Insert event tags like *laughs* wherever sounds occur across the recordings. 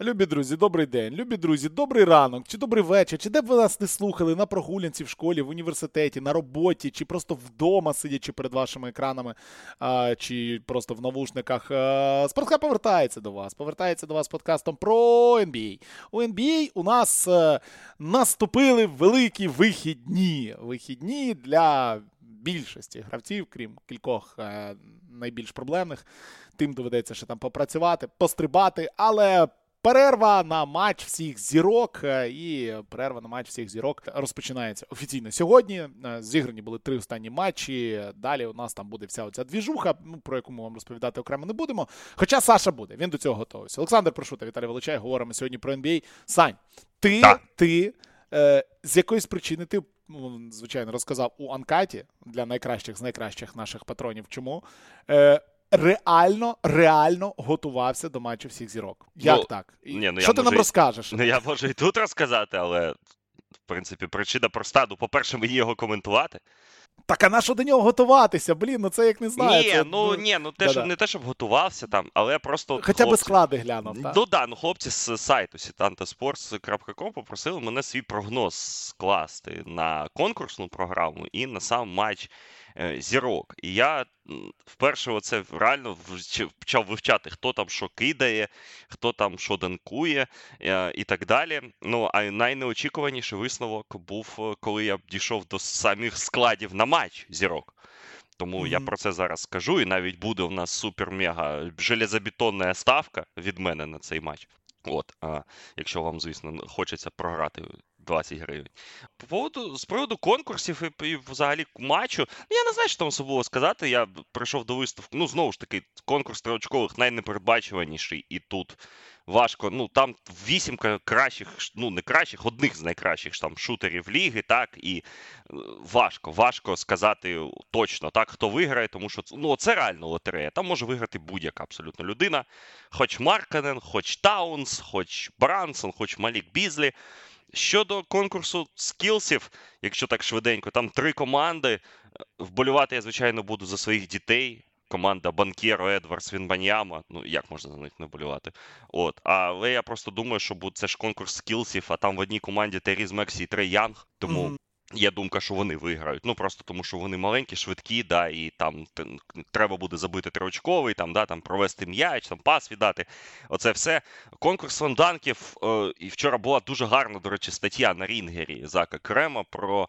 Любі друзі, добрий день. Любі друзі, добрий ранок, чи добрий вечір, чи де б ви нас не слухали на прогулянці в школі, в університеті, на роботі, чи просто вдома сидячи перед вашими екранами, чи просто в навушниках. А, Спортхаб повертається до вас. Повертається до вас подкастом про NBA. У NBA у нас а, наступили великі вихідні. Вихідні для більшості гравців, крім кількох а, найбільш проблемних. Тим доведеться ще там попрацювати, пострибати, але. Перерва на матч всіх зірок, е, і перерва на матч всіх зірок розпочинається офіційно сьогодні. Е, зіграні були три останні матчі. Далі у нас там буде вся оця двіжуха, ну про яку ми вам розповідати окремо не будемо. Хоча Саша буде, він до цього готовився. Олександр Прошута, Віталій Волочай, говоримо сьогодні про NBA. Сань, ти Так. ти е, з якоїсь причини ти. ну, Звичайно, розказав у анкаті для найкращих з найкращих наших патронів. Чому е, реально, реально готувався до матчу всіх зірок. Як Ну, так? Ні, ну, я що ти нам можу і- розкажеш? Ну, я можу і тут розказати, але в принципі причина проста. Ну, по-перше, мені його коментувати. Так а на що до нього готуватися? Блін, ну це як не знаю. ні, це, ну ні, ну те, да-да. не те, щоб готувався там, але просто. Хоча хлопці- склади глянув, так? Ну да, ну хлопці з сайту sitantasports.com попросили мене свій прогноз скласти на конкурсну програму і на сам матч зірок. І я вперше оце реально почав вивчати, хто там що кидає, хто там що данкує е, і так далі. Ну, а найнеочікуваніший висновок був, е, коли я дійшов до самих складів на матч зірок. Тому я про це зараз скажу, і навіть буде у нас супер-мега железобетонна ставка від мене на цей матч. От, а, якщо вам, звісно, хочеться програти 20 гривень. По поводу, з приводу конкурсів і, і взагалі матчу, ну я не знаю, що там особливо сказати. Я прийшов до виставки. Ну, знову ж таки, конкурс триочкових найнепередбачуваніший, і тут важко. Ну, там вісімка кращих, ну не кращих, одних з найкращих там шутерів ліги, так, і е, важко, важко сказати точно, так, хто виграє, тому що ну, це реально лотерея. Там може виграти будь-яка абсолютно людина. Хоч Марканен, хоч Таунс, хоч Брансон, хоч Малік Бізлі. Щодо конкурсу скілсів, якщо так швиденько, там три команди. Вболівати я, звичайно, буду за своїх дітей. Команда Банкєро, Едвардс, Вембаньяма. Ну, як можна за них не вболювати? От. Але я просто думаю, що це ж конкурс скілсів, а там в одній команді Тайріз Мексі і Трей Янг. Тому Мгм. Є думка, що вони виграють. Ну просто тому, що вони маленькі, швидкі, да, і там треба буде забити триочковий, там, да, там провести м'яч, там пас віддати. Оце все. Конкурс фонданків. Е, і вчора була дуже гарна, до речі, стаття на Рінгері Зака Крема про.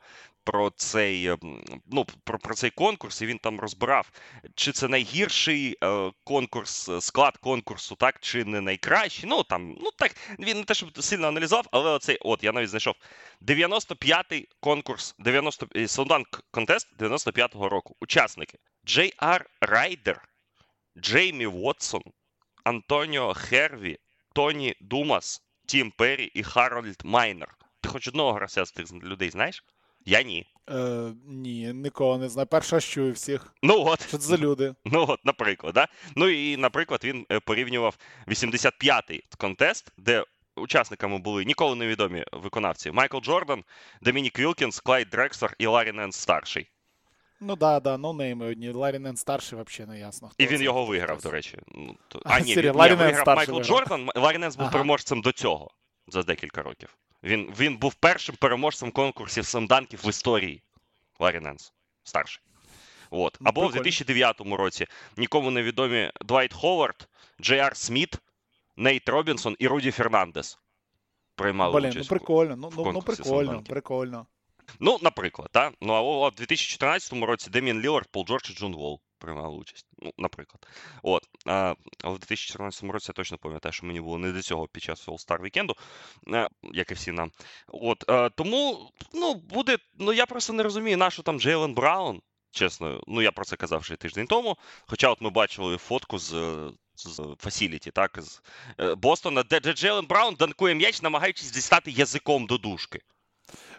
Про цей ем, ну про, про цей конкурс, і він там розбирав, чи це найгірший е, конкурс, е, склад конкурсу, так чи не найкращий. Ну там, ну так він не те, щоб сильно аналізував, але оцей, от я навіть знайшов 95-й конкурс, 90 е, контест 95-го року. Учасники: Джей Ар Райдер, Джеймі Вотсон, Антоніо Херві, Тоні Думас, Тім Перрі і Харольд Майнер. Ти хоч одного гравця з тих людей знаєш? Я ні. Е, ні, нікого не знаю. Перша чую всіх. Ну от. Що це за люди? *laughs* Ну, от, наприклад, да? Ну і, наприклад, він е, порівнював 85-й contest, де учасниками були нікому невідомі виконавці Майкл Джордан, Домінік Вілкінс, Клайд Дрекслер і Ларі Ненс старший. Ну да, да, ну нейми одні. Ларі Ненс старший взагалі не ясно. Хто І він це. його виграв, до речі. Ну, то... А, *laughs* А, ні, серйозно? він, Ларі ні, виграв Майкл виграв. Джордан. Ларі Ненс був Ага. переможцем до цього за декілька років. Він, він був першим переможцем конкурсів слемданків в історії. Ларі Ненс старший. От. Ну, Або в 2009 році нікому невідомі Двайт Ховард, Джей Ар Сміт, Нейт Робінсон і Руді Фернандес приймали Блін, ну участь. прикольно. Ну, в ну, ну прикольно, слем-данків. прикольно. Ну, наприклад, так? Ну, а у 2014 році Демієн Лілард, Пол Джордж і Джон Волл приймали участь. Ну, наприклад. От. А, в 2014 році я точно пам'ятаю, що мені було не до цього під час All-Star вікенду, е, як і всі нам. От. е, тому, ну, буде. Ну, я просто не розумію, на що там Джейлен Браун. Чесно, ну я про це казав ще тиждень тому. Хоча от ми бачили фотку з. З Фасіліті, так, з е, Бостона, де Джейлен Браун данкує м'яч, намагаючись дістати язиком до дужки.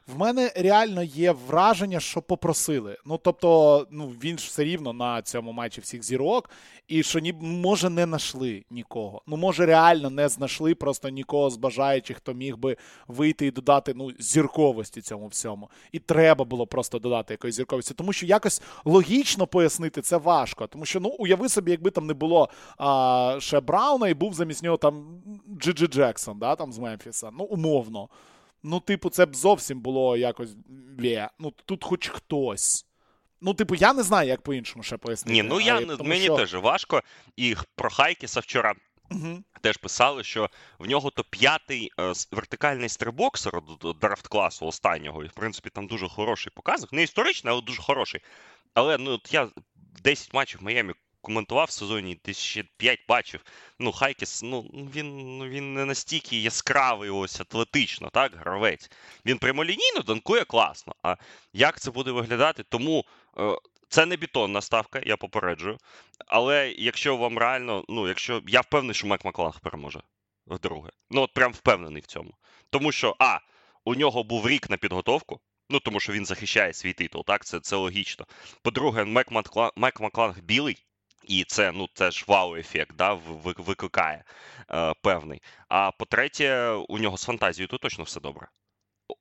В мене реально є враження, що попросили. Ну тобто, ну він ж все рівно на цьому матчі всіх зірок, і що ні, може не знайшли нікого. Ну, може, реально не знайшли просто нікого з бажаючих, хто міг би вийти і додати ну, зірковості цьому всьому. І треба було просто додати якоїсь зірковості. Тому що якось логічно пояснити це важко. Тому що, ну, уяви собі, якби там не було а, ще Брауна і був замість нього там Джиджи Джексон, да, там з Мемфіса. Ну, умовно. Ну, типу, це б зовсім було якось. Ну, тут хоч хтось. Ну, типу, я не знаю, як по-іншому ще пояснити. Ні, ну я тому, мені що... теж важко. І про Хайкіса вчора угу. теж писали, що в нього то п'ятий е, вертикальний стрибок серед драфт класу останнього. І в принципі там дуже хороший показник. Не історичний, але дуже хороший. Але ну, от я 10 матчів в Майамі коментував в сезоні, ти ще 5 бачив. Ну, Хайкіс, ну він він не настільки яскравий, ось атлетично, так, гравець. Він прямолінійно данкує класно. А як це буде виглядати? Тому е, це не бетонна ставка, я попереджую. Але якщо вам реально, ну, якщо я впевнений, що Мек Макланг переможе вдруге. Ну, от прям впевнений в цьому. Тому що, а, у нього був рік на підготовку. Ну, тому що він захищає свій титул, так, це це логічно. По-друге, Мек Макланг білий, і це ну це ж вау-ефект, да, викликає е, певний. А по-третє, у нього з фантазією то точно все добре.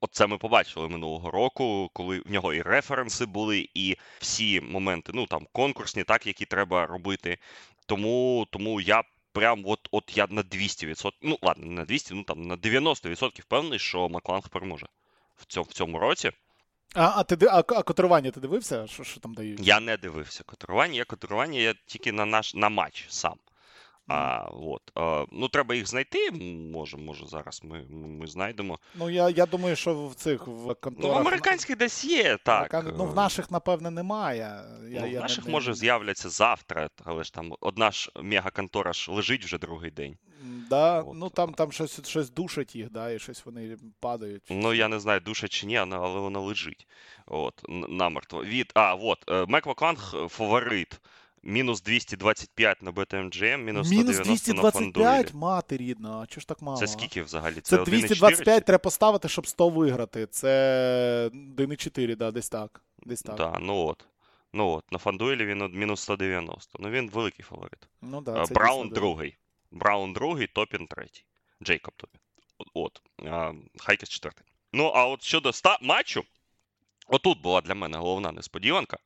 Оце ми побачили минулого року, коли в нього і референси були, і всі моменти, ну там конкурсні, так, які треба робити. Тому тому я прям от от я на 200%, ну ладно, не на 200, ну там на 90% впевнений, що Макланг переможе в цьому в цьому році. А а ти а, а котрування ти дивився? Що що там дають? Я не дивився котрування. Я котрування я тільки на наш на матч сам. А, от, а, Ну, треба їх знайти. Може, може, зараз ми ми знайдемо. Ну, я я думаю, що в цих в ну, конторах... Ну, американських десь є, так. Ну, в наших, напевне, немає. Я, ну, В наших, не... може, з'являться завтра, але ж там одна ж мегаконтора ж лежить вже другий день. Да, От. Ну там там щось щось душить їх, да, і щось вони падають. Ну, я не знаю, душать чи ні, але вона лежить. От, намертво. Від, А, от, Мек Макланг фаворит. Мінус 225 на BetMGM, мінус 190 225? на Мати рідна, а чого ж так мало? Це скільки взагалі? Це, Це 225 треба поставити, щоб 100 виграти. Це 1,4, да, десь так. Десь так. Да, ну от. Ну от, на FanDuel і він мінус 190. Ну він великий фаворит. Ну, да, це Браун другий. Браун другий, Топін третій. Джейкоб Топін. От. Хакес четвертий. Ну, а от щодо star матчу, отут була для мене головна несподіванка.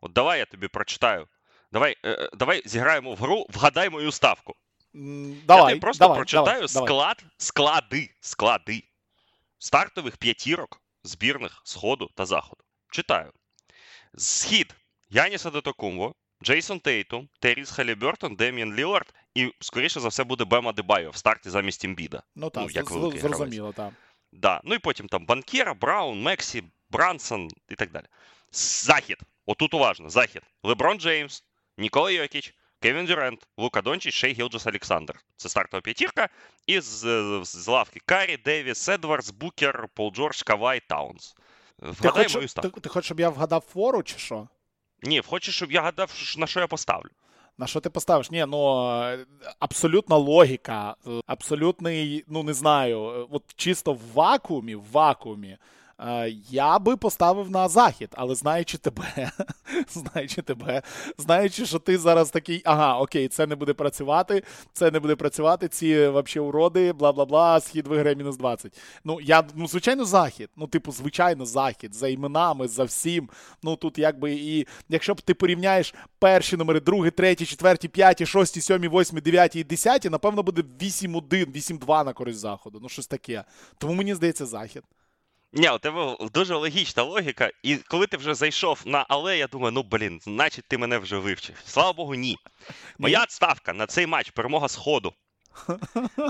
От давай я тобі прочитаю. Давай е, е, давай зіграємо в гру, вгадай мою ставку. Давай, Я тобі просто давай, прочитаю давай, склад, склади, склади стартових п'ятірок збірних Сходу та Заходу. Читаю. Схід Яніс Адетокумбо, Джейсон Тейтум, Тайріс Халібертон, Демієн Лілард і, скоріше за все, буде Бем Адебайо в старті замість Імбіда. Ну так, ну, як з- зрозуміло, так. Да. Ну і потім там Банкеро, Браун, Мексі, Брансон і так далі. Захід. Отут уважно. Захід. Леброн Джеймс, Нікола Йокіч, Кевін Дюрент, Лука Дончич, Шей Гілджес Олександр. Це стартова п'ятірка. І з, з лавки Карі, Девіс, Едвардс, Букер, Пол Джордж, Кавай, Таунс. Вгадай ти мою ставку. Ти, ти хочеш, щоб я вгадав фору, чи що? Ні, хочеш, щоб я гадав, на що я поставлю. На що ти поставиш? Ні, ну абсолютна логіка, абсолютний, ну не знаю, от чисто в вакуумі, в вакуумі. Е, я би поставив на захід, але знаючи тебе, *laughs* знаючи тебе, знаючи, що ти зараз такий, ага, окей, це не буде працювати, це не буде працювати, ці вообще уроди, бла бла бла, схід виграє мінус 20. Ну, я, ну, звичайно, захід. Ну, типу, звичайно, захід, за іменами, за всім. Ну тут якби і якщо б ти порівняєш перші номери, другі, треті, четверті, п'яті, шості, сьомі, восьмі, дев'яті і десяті, напевно, буде 8-1, 8-2 на користь заходу. Ну, щось таке. Тому мені здається, захід. Ні, у тебе дуже логічна логіка, і коли ти вже зайшов на але, я думаю, ну блін, значить ти мене вже вивчив. Слава Богу, ні. Моя ставка на цей матч перемога Сходу.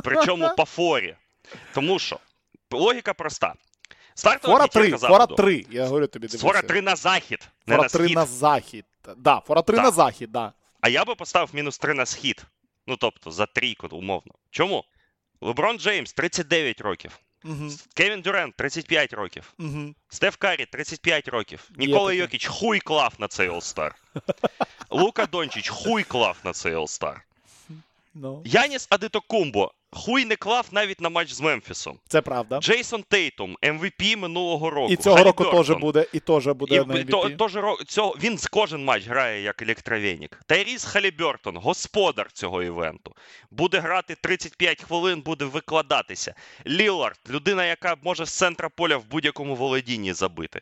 Причому *laughs* по форі. Тому що логіка проста. Стартова фора 3, фора 3, я говорю тобі. Дивися. Фора 3 на захід. не Фора на 3 схід. на захід. Да, фора 3 да. на захід, да. А я би поставив мінус 3 на схід. Ну тобто за трійку, умовно. Чому? Леброн Джеймс 39 років. Угу. Кевін Дюрент 35 років. Угу. Стеф Карі 35 років. Нікола Йокіч хуй клав на цей All-Star. Лука Дончич хуй клав на цей All-Star. No. Ну. Яніс Адетокумбо хуй не клав навіть на матч з Мемфісом. Це правда. Джейсон Тейтум, MVP минулого року. І цього року теж буде, і теж буде І на в- то, тож цього, він з кожен матч грає як електровенік. Тайріс Халібертон, господар цього івенту. Буде грати 35 хвилин, буде викладатися. Лілард, людина, яка може з центра поля в будь-якому володінні забити.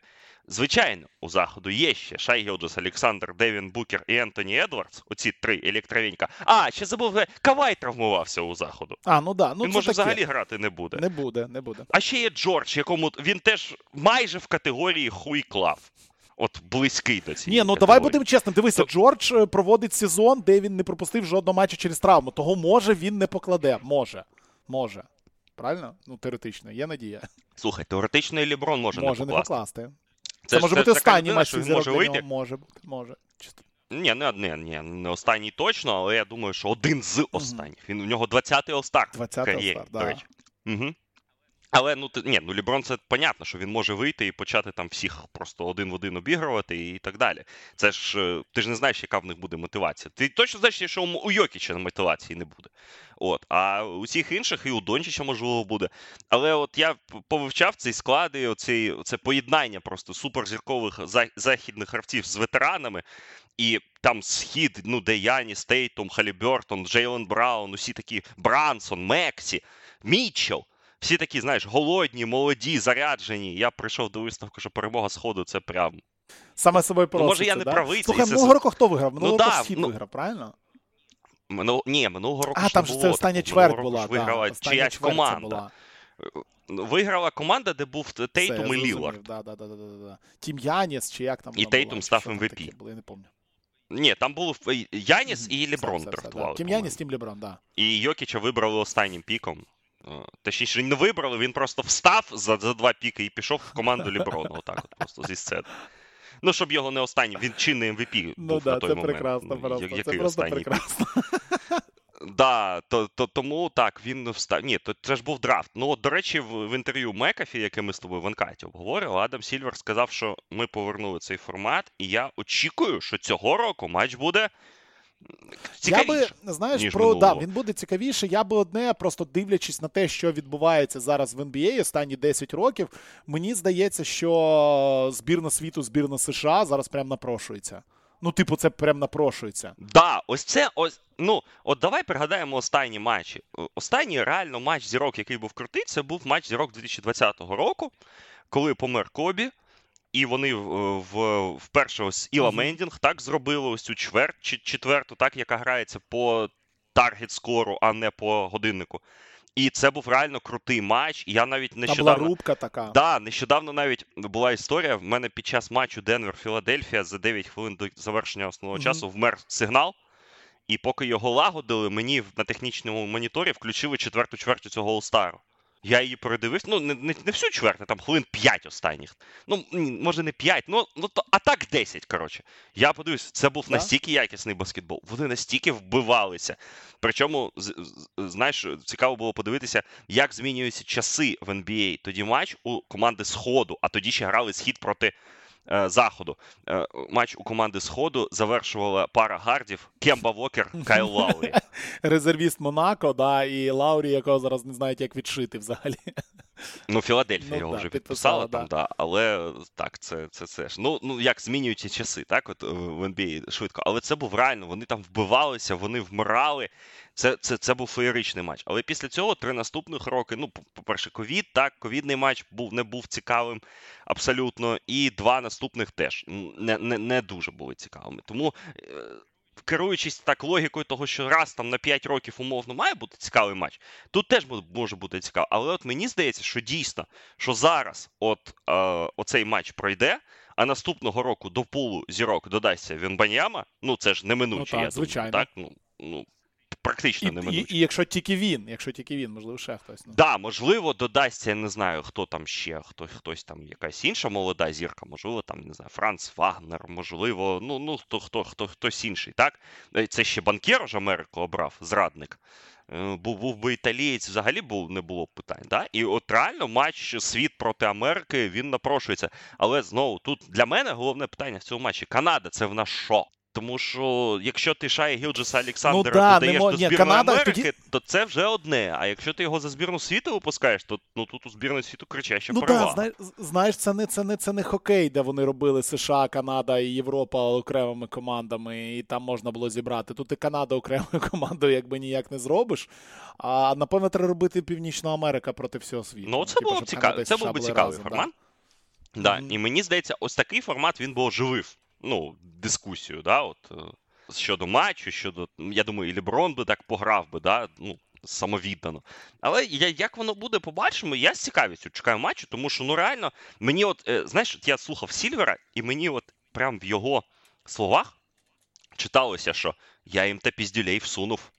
Звичайно, у заходу є ще Шай Гілджес, Олександр, Девін Букер і Ентоні Едвардс. Оці три електровеніка. А, ще забув, е, Кавай травмувався у заходу. А, ну да, ну він це може таке. взагалі грати не буде. Не буде, не буде. А ще є Джордж, якому він теж майже в категорії хуй клав. От близький до цієї Ні, ну давай будемо чесним. Дивися, То- Джордж е, проводить сезон, де він не пропустив жодного матчу через травму. Того може він не покладе. Може. Може. Правильно? Ну, теоретично, є надія. Слухай, теоретично і Ліброн може, Може не не покласти. Покласти. Це, може бути останній матч він може вийти. нього. Може бути, може. Чисто. Ні, не, не, не, не останній точно, але я думаю, що один з останніх. Він у нього 20-й All-Star в 20-й кар'єрі, All-Star, до да. речі. Угу. Але ну ти- ні, ну Ліброн це понятно, що він може вийти і почати там всіх просто один в один обігрувати і так далі. Це ж е, ти ж не знаєш, яка в них буде мотивація. Ти точно знаєш, що у Йокіча мотивації не буде. От, а у всіх інших і у Дончича можливо буде. Але от я повивчав цей склад і оцей, це поєднання просто суперзіркових західних гравців з ветеранами. І там схід, ну, де Яніс, Тейтум, Халібертон, Джейлен Браун, усі такі Брансон, Мексі, Мітчелл. Всі такі, знаєш, голодні, молоді, заряджені. Я прийшов до висновку, що перемога сходу це прям. Саме собою Ну, може, я не да? правий, Слухай, минулого року хто виграв? Минулого Ну року да, схід ну- виграв, правильно? Минул... Ні, минулого року А, там ж це остання чверть була. виграла чиясь команда. була. Виграла команда, де був Тейтум і Лілард. Да, да, да, да, да, да. Team Яніс, чи як там І Тейтум став таке було, я не пам'ятаю. Ні, там був е, Яніс і Леброн драфтували. Team. Яніс, Team Леброн, да. І Йокіча вибрали останнім піком. Е, Точніше, не вибрали, він просто встав за, за два піки і пішов в команду Леброна. Отак, от просто зі сцени. Ну, щоб його не останній, він чинний MVP Ну був на той це момент. прекрасно, Ну, просто. Який Це просто останній прекрасно. *laughs* Да, то, то, тому так, він не встав. Ні, то це ж був драфт. Ну, от, до речі, в, в інтерв'ю Мекафі, яке ми з тобою в Uncut і обговорили, Адам Сільвер сказав, що ми повернули цей формат, і я очікую, що цього року матч буде м, Я би, знаєш, ніж про да, він буде цікавіше. Я би одне, просто дивлячись на те, що відбувається зараз в NBA останні 10 років, мені здається, що збірна світу, збірна США зараз прям напрошується. Ну, типу, це прям напрошується. Да, ось це ось. Ну, от давай пригадаємо останні матчі. Останній реально матч зірок, який був крутий, це був матч зірок 2020 року, коли помер Кобі. І вони в, в, вперше ось Іла. Мендінг так зробили ось цю чверть, чи четверту, так, яка грається по таргет скору, а не по годиннику. І це був реально крутий матч. Я навіть Там була нещодавно. рубка така. Да, нещодавно навіть була історія. В мене під час матчу Денвер-Філадельфія за 9 хвилин до завершення основного Мгм. часу вмер сигнал. І поки його лагодили, мені на технічному моніторі включили четверту чверть цього All-Star. Я її передивився. Ну, не, не, не всю чверть, а там хвилин 5 останніх. Ну, може не 5, ну, ну то, а так 10, коротше. Я подивився, це був Да? настільки якісний баскетбол. Вони настільки вбивалися. Причому, з- з- знаєш, цікаво було подивитися, як змінюються часи в NBA. Тоді матч у команди Сходу, а тоді ще грали схід проти Заходу. Е, матч у команди Сходу завершувала пара гардів Кемба Вокер, Кайл *laughs* Лаурі. Резервіст Монако, да, і Лаурі, якого зараз не знають, як відшити взагалі. Ну, Філадельфія Ну, його вже підписала, підписала там, да. але так, це, це, це ж. Ну, ну як змінюються часи, так, от е, в NBA швидко. Але це був реально, вони там вбивалися, вони вмирали. Це, це, це був феєричний матч. Але після цього три наступних роки, ну, по- по-перше, ковід, так, ковідний матч був, не був цікавим абсолютно. І два наступних теж не, не, не дуже були цікавими. Тому. Керуючись так логікою того, що раз там на 5 років умовно має бути цікавий матч, тут теж може бути цікаво. Але от мені здається, що дійсно, що зараз от е, оцей матч пройде, а наступного року до пулу зірок додасться Вінбаньяма, ну це ж неминуче, Ну, так, я звичайно. думаю, так? Ну, ну, практично І, і, неминуче. і якщо тільки він, якщо тільки він, можливо, ще хтось. Ну. Да, можливо, додасться, я не знаю, хто там ще, хто, хтось там, якась інша молода зірка, можливо, там, не знаю, Франц Вагнер, можливо, ну, ну хто, хто, хто, хтось інший, так? Е, Це ще банкір ж Америку обрав, зрадник. Е, Був, був би італієць, взагалі був, не було б питань. Да? І от реально матч світ проти Америки він напрошується. Але знову тут для мене головне питання в цьому матчі: Канада це в нас що? Тому що якщо ти Шая Гілджеса Олександра да, додаєш мо- до збірної Канада Америки, тоді- то це вже одне. А якщо ти його за збірну світу випускаєш, то ну тут у збірної світу кричаща Ну перевага. так, знаєш, знаєш, це не це не це не хокей, де вони робили США, Канада і Європа окремими командами, і там можна було зібрати. Тут і Канада окремою *laughs* командою, якби ніяк не зробиш. А напевно, треба робити Північна Америка проти всього світу. Ну, це Типу, було б цікаво. Це був би цікавий да. формат. Да. Мгм. І мені здається, ось такий формат він би оживив ну, дискусію, да, от, е, щодо матчу, щодо. Я думаю, і Леброн би так пограв би, да, ну, самовіддано. Але я, як воно буде, побачимо. Я з цікавістю чекаю матчу, тому що ну реально, мені от, е, знаєш, от я слухав Сільвера, і мені от прям в його словах читалося, що я їм те піздюлей всунув.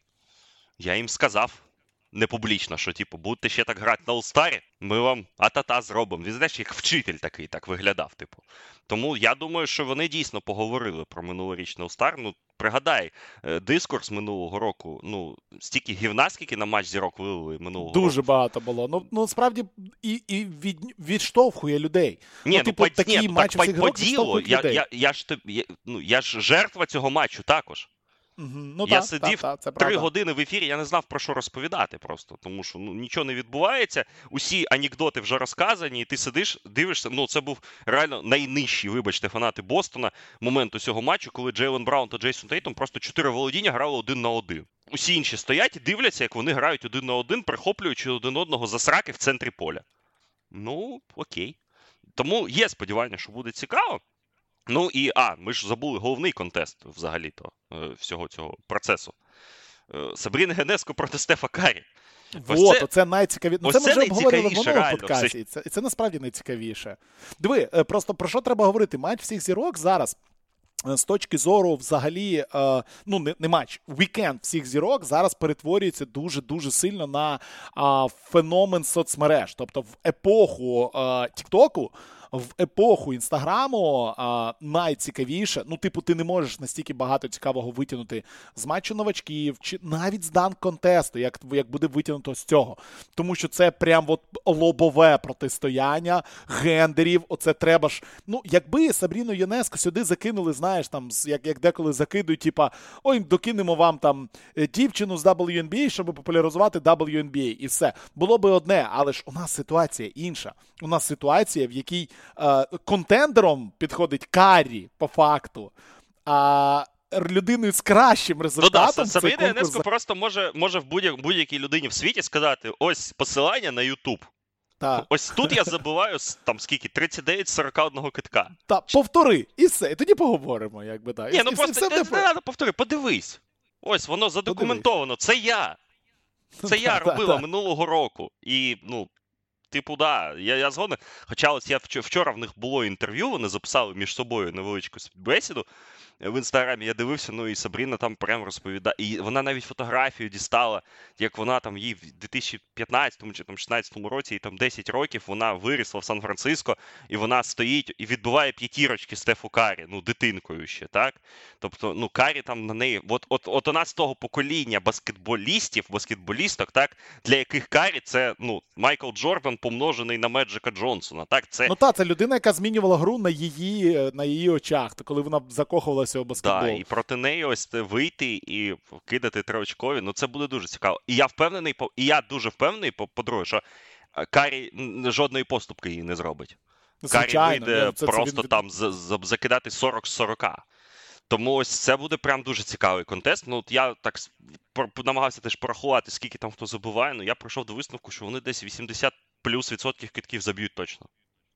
Я їм сказав не публічно, що типу, будете ще так грати на All-Star, ми вам а-та-та зробимо. Він знаєш, як вчитель такий так виглядав, типу. Тому я думаю, що вони дійсно поговорили про минулорічний All-Star. Ну, пригадай, е, дискурс минулого року, ну, стільки гівна, скільки на матч зірок вилили минулого року. Дуже багато було. Ну, ну справді і, і від, відштовхує людей. Ні, ну, типу, по, такі ні, ну, так, по, по ділу, я, я, я, ж, я, ну, я ж жертва цього матчу також. Ну, я так, сидів Три години в ефірі я не знав про що розповідати просто, тому що ну нічого не відбувається. Усі анекдоти вже розказані, і ти сидиш, дивишся. Ну це був реально найнижчий, вибачте, фанати Бостона момент усього матчу, коли Джейлен Браун та Джейсон Тейтом просто чотири володіння грали один на один. Усі інші стоять і дивляться, як вони грають один на один, прихоплюючи один одного за сраки в центрі поля. Ну, окей. Тому є сподівання, що буде цікаво. Ну і а, ми ж забули головний контест взагалі-то е, всього цього процесу. Е, Сабріна Генеско проти Стефа Карі. Вот, це- оце найцікавіше. Ну, це ми вже обговорили в минулому подкасті. І це, це насправді найцікавіше. Диви, е, просто про що треба говорити? Матч всіх зірок зараз. З точки зору, взагалі, ну не, не матч, вікенд всіх зірок зараз перетворюється дуже дуже сильно на феномен соцмереж. Тобто в епоху Тіктоку, в епоху інстаграму а, найцікавіше. Ну, типу, ти не можеш настільки багато цікавого витягнути з матчу новачків, чи навіть з дан контесту, як, як буде витягнуто з цього. Тому що це прям от лобове протистояння гендерів. Оце треба ж. Ну, якби Сабріну Єнеско сюди закинули, знаєш, там, як, як деколи закидують, типа, ой, докинемо вам там е, дівчину з WNBA, щоб популяризувати WNBA. І все. Було би одне, але ж у нас ситуація інша. У нас ситуація, в якій контендером підходить Карі, по факту. А людиною з кращим Ну да, результатом. Сабріна конкурс Генеско просто може, може в будь- будь-якій людині в світі сказати: ось посилання на YouTube. Та, Ось тут я забиваю с- там скільки 39 41 китка. та, повтори, і все. І тоді поговоримо, якби так. Ні, І- ну і просто все, не, треба повтори, подивись. Ось воно задокументовано. Це я. Це я робила минулого року. І, ну, типу, да, я, я згоден. Хоча ось я вч- вчора в них було інтерв'ю, вони записали між собою невеличку бесіду. В інстаграмі я дивився, ну і Сабріна там прям розповідає. І вона навіть фотографію дістала, як вона там їй в 2015 чи там 16 році, їй там 10 років, вона вирісла в Сан-Франциско, і вона стоїть і відбиває п'ятірочки Стефу Карі, ну, дитинкою ще, так? Тобто, ну, Карі там на неї. От, от, от у нас з того покоління баскетболістів, баскетболісток, так, для яких Карі це ну, Майкл Джордан помножений на Меджика Джонсона. Так, це Ну так, це людина, яка змінювала гру на її, на її очах, то коли вона закохувалася у баскетбол. Да, і проти неї ось вийти і кидати триочкові, ну це буде дуже цікаво. І я впевнений, і я дуже впевнений, по- по-друге, що е, Карі жодної поступки їй не зробить. Карі вийде ну, це- це просто він- там закидати 40-40. Тому ось це буде прям дуже цікавий контест. Ну, от я так намагався теж порахувати, скільки там хто забиває. Ну я прийшов до висновку, що вони десь 80 плюс відсотків китків заб'ють точно.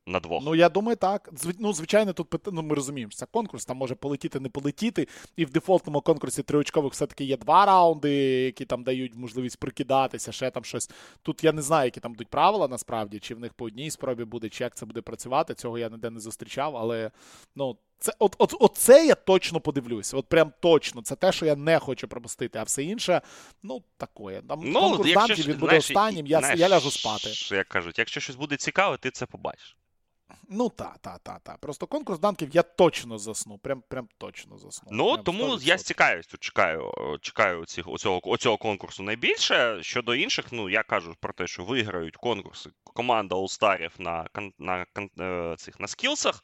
На двох. Ну, я думаю, так. Зв- Ну, звичайно, тут ну, ми розуміємо, що це конкурс, там може полетіти, не полетіти. І в дефолтному конкурсі триочкових все-таки є два раунди, які там дають можливість прикидатися, ще там щось. Тут я не знаю, які там будуть правила насправді, чи в них по одній спробі буде, чи як це буде працювати. Цього я ніде не зустрічав, але ну. Це от, от, от це я точно подивлюсь. От прям точно. Це те, що я не хочу пропустити, а все інше, ну такое. Там Ну, конкурс якщо він буде знаєш, останнім, я, знаєш, я ляжу спати. Як кажуть, якщо щось буде цікаве, ти це побачиш. Ну та, та, та, та. Просто конкурс данків я точно засну. Прям, прям точно засну. Ну Прям тому 100%. я з цікавістю чекаю, чекаю цих оцього, оцього конкурсу найбільше. Щодо інших, ну я кажу про те, що виграють конкурси команда All-Старів на на кон- е, цих на скілсах.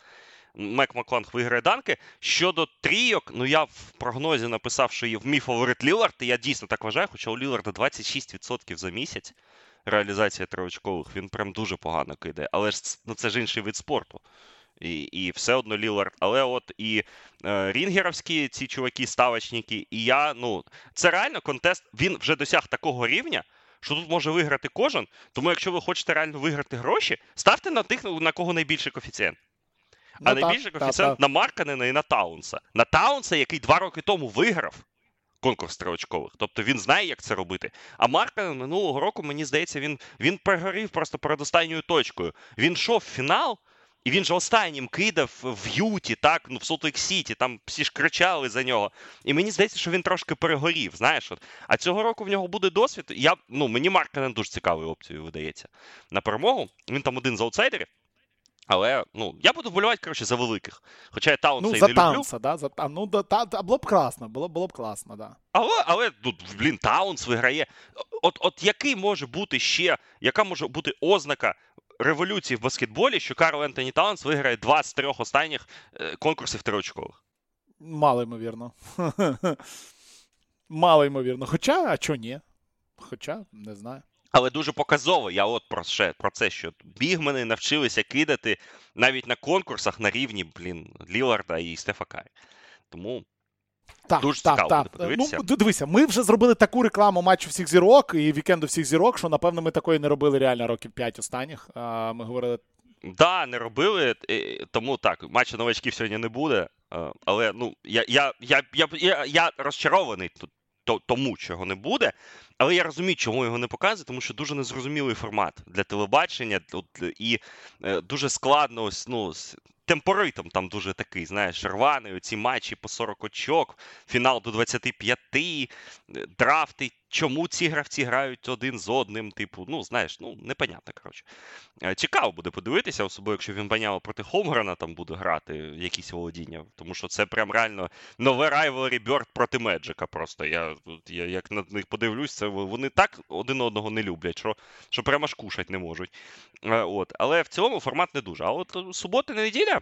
Мек Макланг виграє данки. Щодо трійок, ну я в прогнозі написав, що є в мій фаворит Лілард, і я дійсно так вважаю, хоча у Ліларда 26% за місяць реалізація триочкових, він прям дуже погано кидає. Але ж ну, це ж інший вид спорту. І і все одно Лілард. Але от і е, рінгеровські ці чуваки, ставочники, і я, ну, це реально контест. Він вже досяг такого рівня, що тут може виграти кожен. Тому, якщо ви хочете реально виграти гроші, ставте на тих, на кого найбільший коефіцієнт. Ну, а так, найбільший коефіцієнт на Марканена і на Таунса. На Таунса, який два роки тому виграв конкурс триочкових. Тобто він знає, як це робити. А Марканен минулого року, мені здається, він він перегорів просто перед останньою точкою. Він йшов в фінал. І він же останнім кидав в Юті, так, ну в Солтик Сіті, там всі ж кричали за нього. І мені здається, що він трошки перегорів. знаєш. От. А цього року в нього буде досвід. Я, ну, Мені Марканен дуже цікавою опцією видається. На перемогу. Він там один з аутсайдерів. Але ну, я буду вболівати, коротше, за великих. Хоча я Таунса ну, і за не Таунса, люблю. Да, за, а, ну, да, та, було б класно, було, було б класно, да. Але, але ну, блін, Таунс виграє. От от який може бути ще, яка може бути ознака революції в баскетболі, що Карл Ентоні Таунс виграє два з трьох останніх е, конкурсів триочкових? Мало ймовірно. *laughs* Мало ймовірно. Хоча, а чого ні? Хоча, не знаю. Але дуже показово, я от про ще про це, що бігмени навчилися кидати навіть на конкурсах на рівні блін, Ліларда і Стефа Карі. Тому так, дуже так, цікаво так. подивитися. Ну, дивися, ми вже зробили таку рекламу матчу всіх зірок і вікенду всіх зірок, що, напевно, ми такої не робили реально років 5 останніх. А, Ми говорили. Так, да, не робили, тому так, матчу новачків сьогодні не буде. Але ну, я я, я, я, я, я розчарований тут тому, чого не буде. Але я розумію, чому його не показують, тому що дуже незрозумілий формат для телебачення і е, дуже складно ось ну. Темпоритм там дуже такий, знаєш, рваний, ці матчі по 40 очок, фінал до 25, е, драфти чому ці гравці грають один з одним, типу, ну, знаєш, ну, непонятно, коротше. Е, цікаво буде подивитися, особливо, якщо він баняло проти Холмгрена там буде грати якісь володіння. Тому що це прям реально нове Rivalry Bird проти Меджика. Просто я я як на них подивлюсь, це вони так один одного не люблять, що що прямо ж кушать не можуть. Е, от. Але в цілому формат не дуже. А от субота неділя.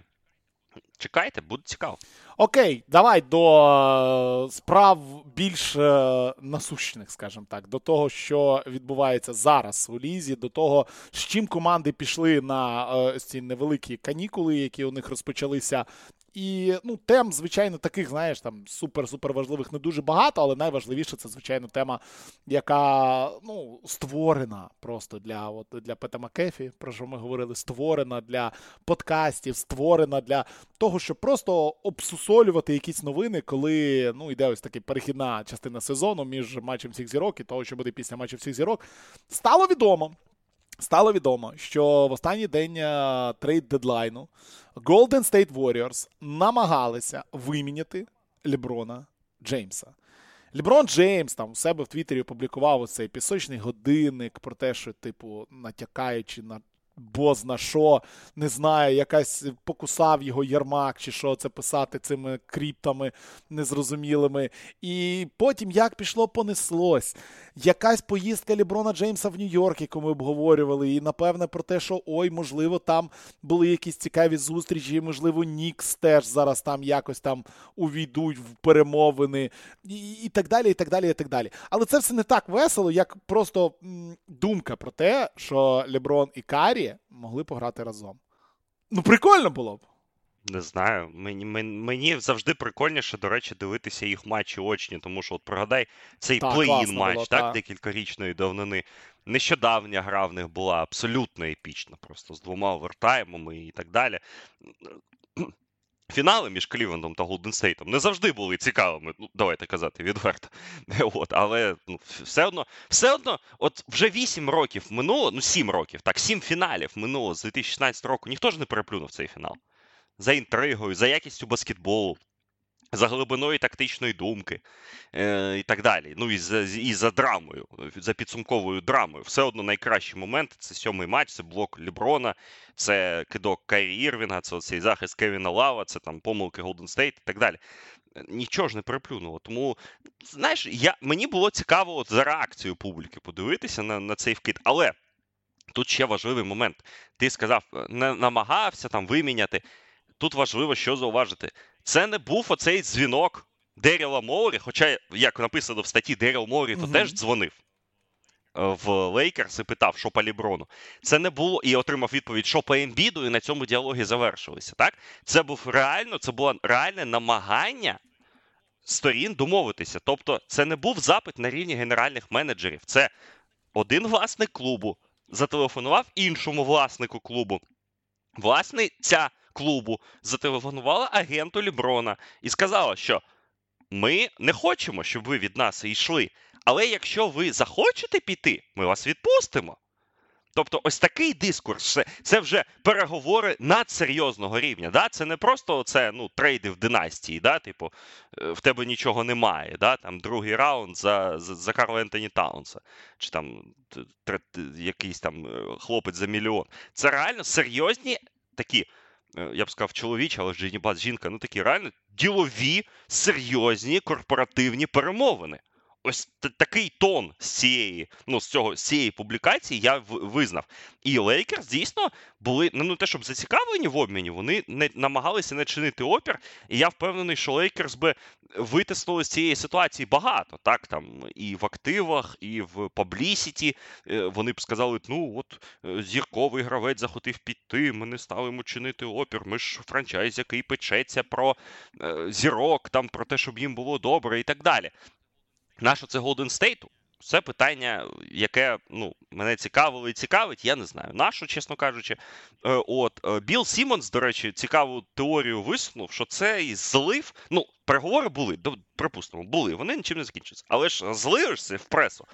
Чекайте, буде цікаво. Окей, давай до е, справ більш е, насущних, скажімо так, до того, що відбувається зараз у лізі, до того, з чим команди пішли на е, ці невеликі канікули, які у них розпочалися і ну, тем, звичайно, таких, знаєш, там супер-супер важливих не дуже багато, але найважливіше це, звичайно, тема, яка ну, створена просто для от, для Пета Макефі, про що ми говорили, створена для подкастів, створена для того, щоб просто обсусолювати якісь новини, коли ну, йде ось така перехідна частина сезону між матчем всіх зірок і того, що буде після матчу всіх зірок. Стало відомо. Стало відомо, що в останній день е, трейд дедлайну Golden State Warriors намагалися виміняти Леброна Джеймса. Леброн Джеймс там у себе в Твіттері опублікував оцей пісочний годинник про те, що, типу, натякаючи на бозна що, не знаю, якась покусав його Єрмак, чи що це писати цими кріптами незрозумілими. І потім як пішло, понеслось. Якась поїздка Ліброна Джеймса в Нью-Йорк, яку ми обговорювали, і напевне про те, що ой, можливо, там були якісь цікаві зустрічі, і, можливо, Нікс теж зараз там якось там увійдуть в перемовини, і, і так далі, і так далі, і так далі. Але це все не так весело, як просто м, думка про те, що Леброн і Карі могли пограти разом. Ну, прикольно було б. Не знаю. Мені мені завжди прикольніше, до речі, дивитися їх матчі очні, тому що, от пригадай, цей плей-ін матч, було, так, та. декількарічної давнини. Нещодавня гра в них була абсолютно епічна, просто з двома овертаймами і так далі фінали між Клівендом та Голден Стейтом не завжди були цікавими. Ну, давайте казати відверто. *laughs* От, Але ну, все одно, все одно, от вже 8 років минуло, ну 7 років, так, 7 фіналів минуло з 2016 року. Ніхто ж не переплюнув цей фінал. За інтригою, за якістю баскетболу за глибиною тактичної думки е, і так далі. Ну і за і за драмою, за підсумковою драмою. Все одно найкращий момент це сьомий матч, це блок Ліброна, це кидок Кайрі Ірвінга, це цей захист Кевіна Лава, це там помилки Голден Стейт і так далі. Нічого ж не переплюнуло. Тому, знаєш, я, мені було цікаво от за реакцією публіки подивитися на, на цей вкид. Але тут ще важливий момент. Ти сказав, не намагався там виміняти. тут важливо що зауважити. Це не був оцей дзвінок Деріла Моурі, хоча, як написано в статті, Деріл Моурі то Мгм. теж дзвонив е, в Лейкерс і питав, що по Ліброну. Це не було і отримав відповідь, що по Ембіду, і на цьому діалоги завершилися. Так? Це був реально, це було реальне намагання сторін домовитися. Тобто, це не був запит на рівні генеральних менеджерів. Це один власник клубу зателефонував іншому власнику клубу. Власниця клубу зателефонувала агенту Ліброна і сказала, що ми не хочемо, щоб ви від нас йшли. Але якщо ви захочете піти, ми вас відпустимо. Тобто, ось такий дискурс, це, це вже переговори надсерйозного рівня. Да? Це не просто це, ну, трейди в династії, да? типу, е, в тебе нічого немає. Да? Там другий раунд за, за, за Карла Ентоні Таунса, чи там якийсь там е, хлопець за мільйон. Це реально серйозні такі, я б сказав, чоловічі, але ж Басс жінка, ну такі реально ділові, серйозні корпоративні перемовини. Ось такий тон з цієї, ну, з цього з цієї публікації я визнав. І Лейкерс дійсно були ну, те, щоб зацікавлені в обміні, вони не намагалися не чинити опір. І я впевнений, що Лейкерс би витиснули з цієї ситуації багато. Так, там і в активах, і в паблісіті. Е, Вони б сказали: ну от е, зірковий гравець захотів піти, ми не станемо чинити опір. Ми ж франчайз, який печеться про е, зірок, там про те, щоб їм було добре, і так далі. Нащо це Голден Стейту? Це питання, яке ну, мене цікавило і цікавить, я не знаю. Нащо, чесно кажучи. Е, От е, Білл Сімонс, до речі, цікаву теорію висунув, що цей злив. Ну, переговори були, припустимо, були, вони нічим не закінчаться. Але ж злив вийшов в пресу.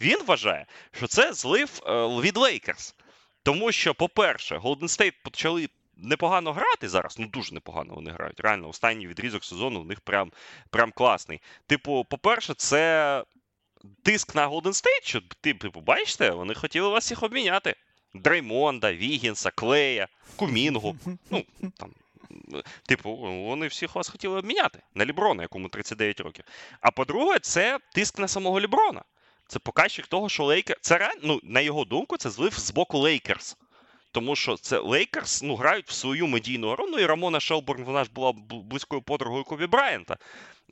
Він вважає, що це злив е, від Лейкерс. Тому що, по-перше, Голден Стейт почали непогано грати зараз. Ну дуже непогано вони грають. Реально, останній відрізок сезону у них прям, прям класний. Типу, по-перше, це тиск на Голден Стейт, що ти, типу, бачите, вони хотіли вас всіх обміняти. Дреймонда, Вігінса, Клея, Кумінгу. Ну, там, типу, вони всіх вас хотіли обміняти на Ліброна, якому 39 років. А по-друге, це тиск на самого Ліброна. Це показник того, що Лейкерс. Це ну, на його думку, це злив з боку Лейкерс. Тому що це Лейкерс ну, грають в свою медійну гру. Ну і Рамона Шелборн, вона ж була близькою подругою Кобі Брайанта.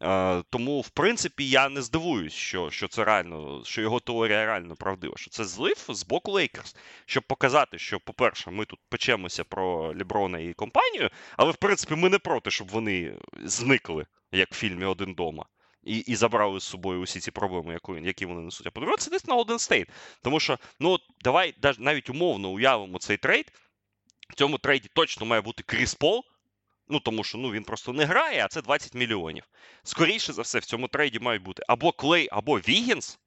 Е, тому, в принципі, я не здивуюсь, що, що це реально, що його теорія реально правдива. Що це злив з боку Лейкерс, щоб показати, що, по-перше, ми тут печемося про Ліброна і компанію, але в принципі ми не проти, щоб вони зникли, як в фільмі Один дома. І, і забрали з собою усі ці проблеми, які, вони несуть. А по-друге, це десь на Golden State. Тому що, ну от давай навіть умовно уявимо цей трейд. В цьому трейді точно має бути Кріс Пол. Ну, тому що ну, він просто не грає, а це 20 мільйонів. Скоріше за все, в цьому трейді мають бути або Клей, або Вігінс.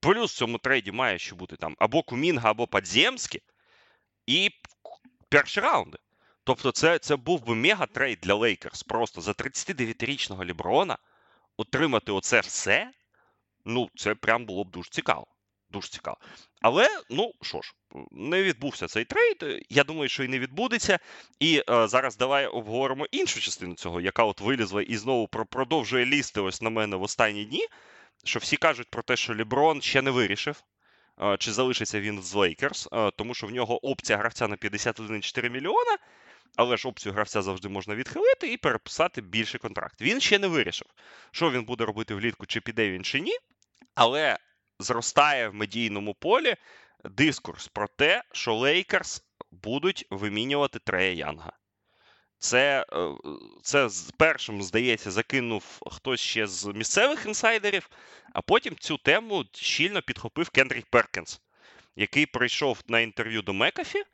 Плюс в цьому трейді має ще бути там або Кумінга, або Падзємський. І перші раунди. Тобто, це, це був би мега-трейд для Лейкерс. Просто за 39-річного Ліброна отримати оце все. Ну, це прям було б дуже цікаво. Дуже цікаво. Але, ну що ж, не відбувся цей трейд. Я думаю, що і не відбудеться. І е, зараз давай обговоримо іншу частину цього, яка от вилізла і знову продовжує лізти ось на мене в останні дні. Що всі кажуть про те, що Ліброн ще не вирішив, е, чи залишиться він з Лейкерс, е, тому що в нього опція гравця на 51,4 мільйона. Але ж опцію гравця завжди можна відхилити і переписати більший контракт. Він ще не вирішив, що він буде робити влітку, чи піде він чи ні. Але зростає в медійному полі дискурс про те, що Лейкерс будуть вимінювати Трея Янга. Це, е, це першим, здається, закинув хтось ще з місцевих інсайдерів, а потім цю тему щільно підхопив Кендрік Перкінс, який прийшов на інтерв'ю до Мекафі,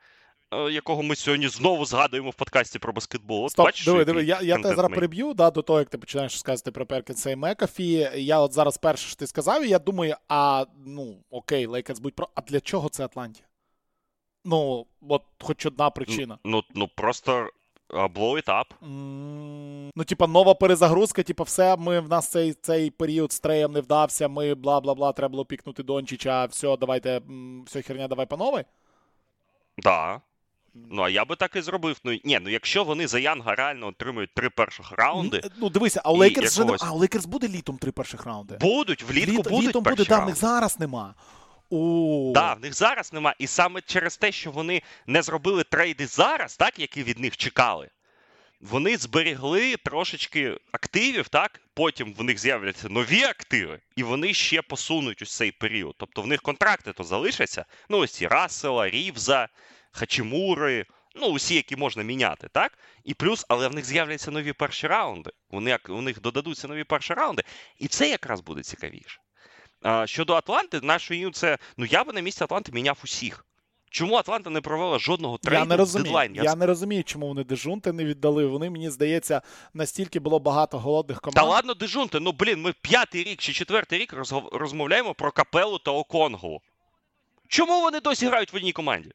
якого ми сьогодні знову згадуємо в подкасті про баскетбол. Стоп, бачиш, диви, диви, я, я тебе зараз переб'ю да, до того, як ти починаєш сказати про Перкінса і Мекафі. Я от зараз перше, що ти сказав, і я думаю, а ну окей, Лейкерс будь про. А для чого це Атланті? Ну, от хоч одна причина. Ну, ну просто blow it up. Ну, типа, нова перезагрузка, типа, все, ми в нас цей, цей період з треєм не вдався, ми бла бла бла, треба було пікнути Дончича, все, давайте, все херня, давай по новій. Да. Ну, а я би так і зробив. Ну, ні, ну якщо вони за Янга реально отримують три перших раунди, Ну, дивися, а у Лейкерс вже не... А, у Лейкерс буде літом три перших раунди. будуть, влітку Літ- будуть літом перші буде, да, в них зараз нема. О, Да, в них зараз нема. І саме через те, що вони не зробили трейди зараз, так, які від них чекали. вони зберегли трошечки активів, так? Потім в них з'являться нові активи, і вони ще посунуть ось цей період. Тобто в них контракти то залишаться. Ну, ось ці Рассела, Рівза, Хачимури, ну, усі, які можна міняти, так? І плюс, але в них з'являться нові перші раунди. Вони, у них додадуться нові перші раунди, і це якраз буде цікавіше. А, Щодо Атланти, нашої це ну я би на місці Атланти міняв усіх. Чому Атланта не провела жодного трейду я не розумію. дедлайн? Я... я не розумію, чому вони дежунти не віддали. Вони, мені здається, настільки було багато голодних команд. Та ладно, дежунти, ну блін, ми п'ятий рік чи четвертий рік розмовляємо про капелу та Оконгу. Чому вони досі грають в одній команді?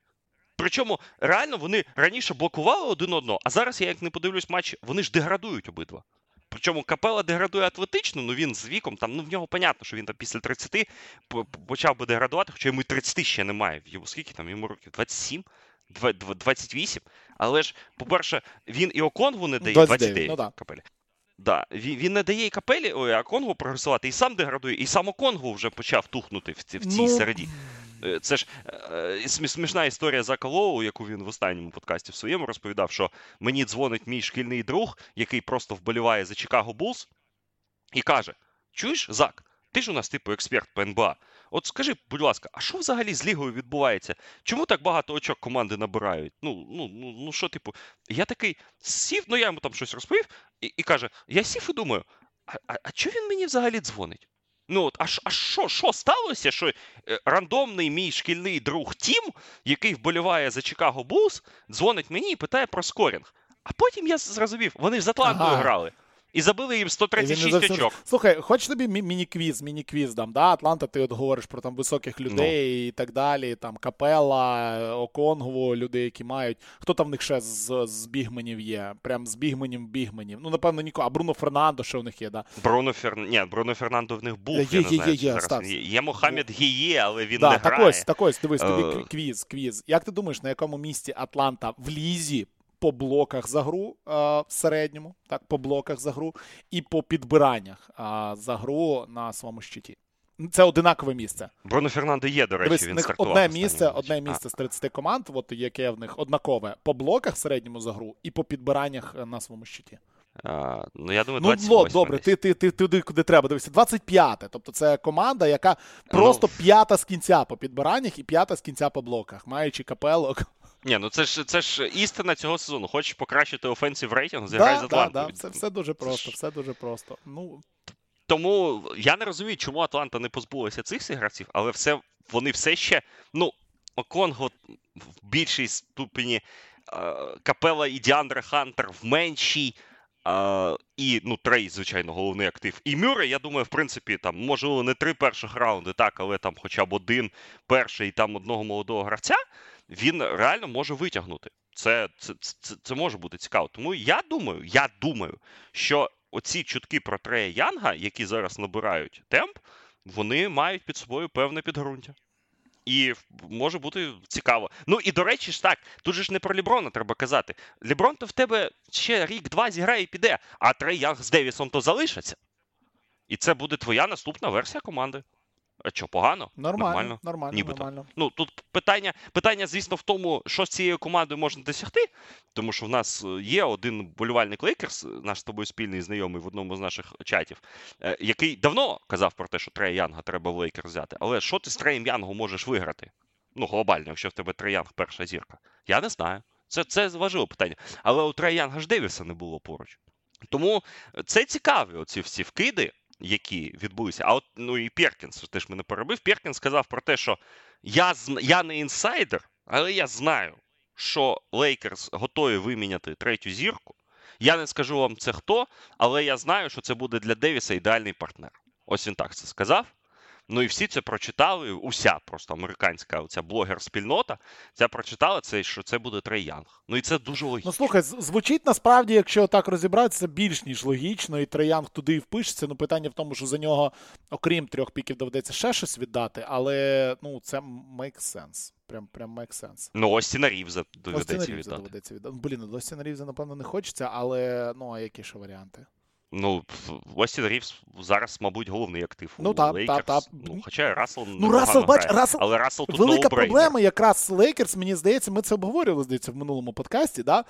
Причому реально вони раніше блокували один одного, а зараз я як не подивлюсь матч, вони ж деградують обидва. Причому капела деградує атлетично, ну він з віком, там, ну в нього понятно, що він там після 30 почав би деградувати, хоча йому 30 ще немає. Йому скільки там йому років? 27? 28? Але ж, по-перше, він і Оконгу не дає 29, 29 ну, да. капелі. Да, Він він не дає і капелі ой, а Конгу прогресувати, і сам деградує, і сам Оконгу вже почав тухнути в, в цій ну... середі. Е, це ж е, смішна історія Зака Лоу, яку він в останньому подкасті в своєму розповідав, що мені дзвонить мій шкільний друг, який просто вболіває за Чикаго Булс, і каже: Чуєш, Зак, ти ж у нас типу експерт по НБА. От скажи, будь ласка, а що взагалі з лігою відбувається? Чому так багато очок команди набирають? Ну, ну, ну, ну що, типу, я такий сів, ну я йому там щось розповів, і і каже: Я сів і думаю, а а, а чого він мені взагалі дзвонить? Ну от, а що що сталося? Що е, рандомний мій шкільний друг Тім, який вболіває за Чикаго Булс, дзвонить мені і питає про скорінг. А потім я зрозумів, вони ж з Атлантою ага. грали. І забили їм 136 зовсім... очок. Слухай, хоч тобі міні-квіз, міні-квіз дам, да? Атланта, ти от говориш про там високих людей ну. і так далі. Там Капела, Оконгву, люди, які мають. Хто там в них ще з, з бігменів є? Прям з бігменів бігменів. Ну, напевно, нікого. А Бруно Фернандо ще в них є, да? Бруно Фер... Ні, Бруно Фернандо в них був. Є, я не знаю, є, є, є, є Мохаммед Гіє, але він да, не так грає. Ось, так ось, дивись, тобі uh... квіз, квіз. Як ти думаєш, на якому місці Атланта в лізі по блоках за гру а, в середньому, так, по блоках за гру, і по підбираннях а, за гру на своєму щиті. Це одинакове місце. Бруно Фернандо є, до речі, Дивись, він них одне місце, одне місце з 30 команд, от яке в них однакове по блоках в середньому за гру і по підбираннях е, на своєму щиті. А, ну, я думаю, 28 Ну, добре, ти ти, ти туди, куди треба. Дивися, 25-те. Тобто це команда, яка просто ну, п'ята з кінця по підбираннях і п'ята з кінця по блоках, маючи капелок. Ні, ну це ж це ж істина цього сезону. Хочеш покращити офенсив рейтинг, зіграй да, з Атлантою. Да, да. Це все дуже просто, все дуже просто. Ну... Тому я не розумію, чому Атланта не позбулася цих всіх гравців, але все, вони все ще. Ну, Конго в більшій ступені, Капела і Діандра Хантер в меншій. Uh, і ну, Трей, звичайно, головний актив. І Мюррей, я думаю, в принципі, там, можливо, не три перших раунди, так, але там хоча б один перший і там одного молодого гравця він реально може витягнути. Це, це, це, це може бути цікаво. Тому я думаю, я думаю, що оці чутки про Трея Янга, які зараз набирають темп, вони мають під собою певне підґрунтя. І може бути цікаво. Ну і до речі, ж так, тут же ж не про Ліброна треба казати. Ліброн то в тебе ще рік-два зіграє і піде, а Трей Янг з Девісом то залишаться. І це буде твоя наступна версія команди. А що, погано? Нормально, нормально. нормально, Нібито. нормально. Ну, тут питання, питання, звісно, в тому, що з цією командою можна досягти, тому що в нас е, є один болівальник Лейкерс, наш з тобою спільний знайомий в одному з наших чатів, е, який давно казав про те, що Трея Янга треба в Лейкерс взяти. Але що ти з Треєм Янгом можеш виграти? Ну, глобально, якщо в тебе Трей Янг перша зірка. Я не знаю. Це це важливе питання. Але у Трея Янга ж Девіса не було поруч. Тому це цікаві, оці всі вкиди які відбулися. А от ну і Перкінс теж мене перебив. Перкінс сказав про те, що я я не інсайдер, але я знаю, що Лейкерс готові виміняти третю зірку. Я не скажу вам це хто, але я знаю, що це буде для Девіса ідеальний партнер. Ось він так це сказав. Ну і всі це прочитали. Уся просто американська оця блогер-спільнота ця прочитала це, що це буде Трей Янг. Ну і це дуже логічно. Ну слухай, звучить насправді, якщо так розібратися, більш ніж логічно, і Трей Янг туди і впишеться. Ну питання в тому, що за нього, окрім трьох піків, доведеться ще щось віддати, але ну це make sense. Прям прям make sense. Ну, Остіна Рівза доведеться Остіна Рівза віддати. доведеться віддати. Блін, до Остіна Рівза, напевно, не хочеться, але ну а які ще варіанти? Ну, Остін Рівс зараз, мабуть, головний актив. Ну, так, так, так. Ну, Хоча Рассел Ну, Рассел, бач, Рассел, але Рассел тут велика проблема, якраз Лейкерс, мені здається, ми це обговорювали, здається, в минулому подкасті, да?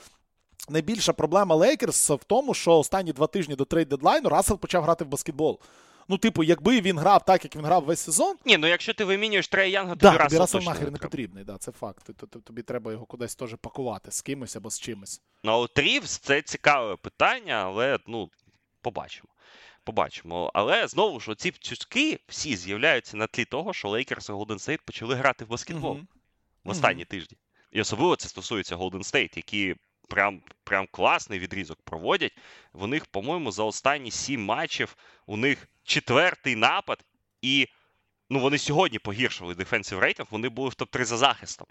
найбільша проблема Лейкерс в тому, що останні два тижні до трейд дедлайну Рассел почав грати в баскетбол. Ну, типу, якби він грав так, як він грав весь сезон. Ні, ну якщо ти вимінюєш Трея Янга, да, тобі тобі Рассел точно нахер не потрібний, да, це факт. Тобі треба його кудись теж пакувати з кимось або з чимось. Ну, от Рівс це цікаве питання, але ну, побачимо. Побачимо. Але знову ж ці чутки всі з'являються на тлі того, що Лейкерс і Голден Стейт почали грати в баскетбол Мгм. в останні тижні. І особливо це стосується Голден Стейт, які прям, прям класний відрізок проводять. В них, по-моєму, за останні сім матчів у них четвертий напад, і ну, вони сьогодні погіршили дефенсив рейтинг, вони були в топ-3 за захистом.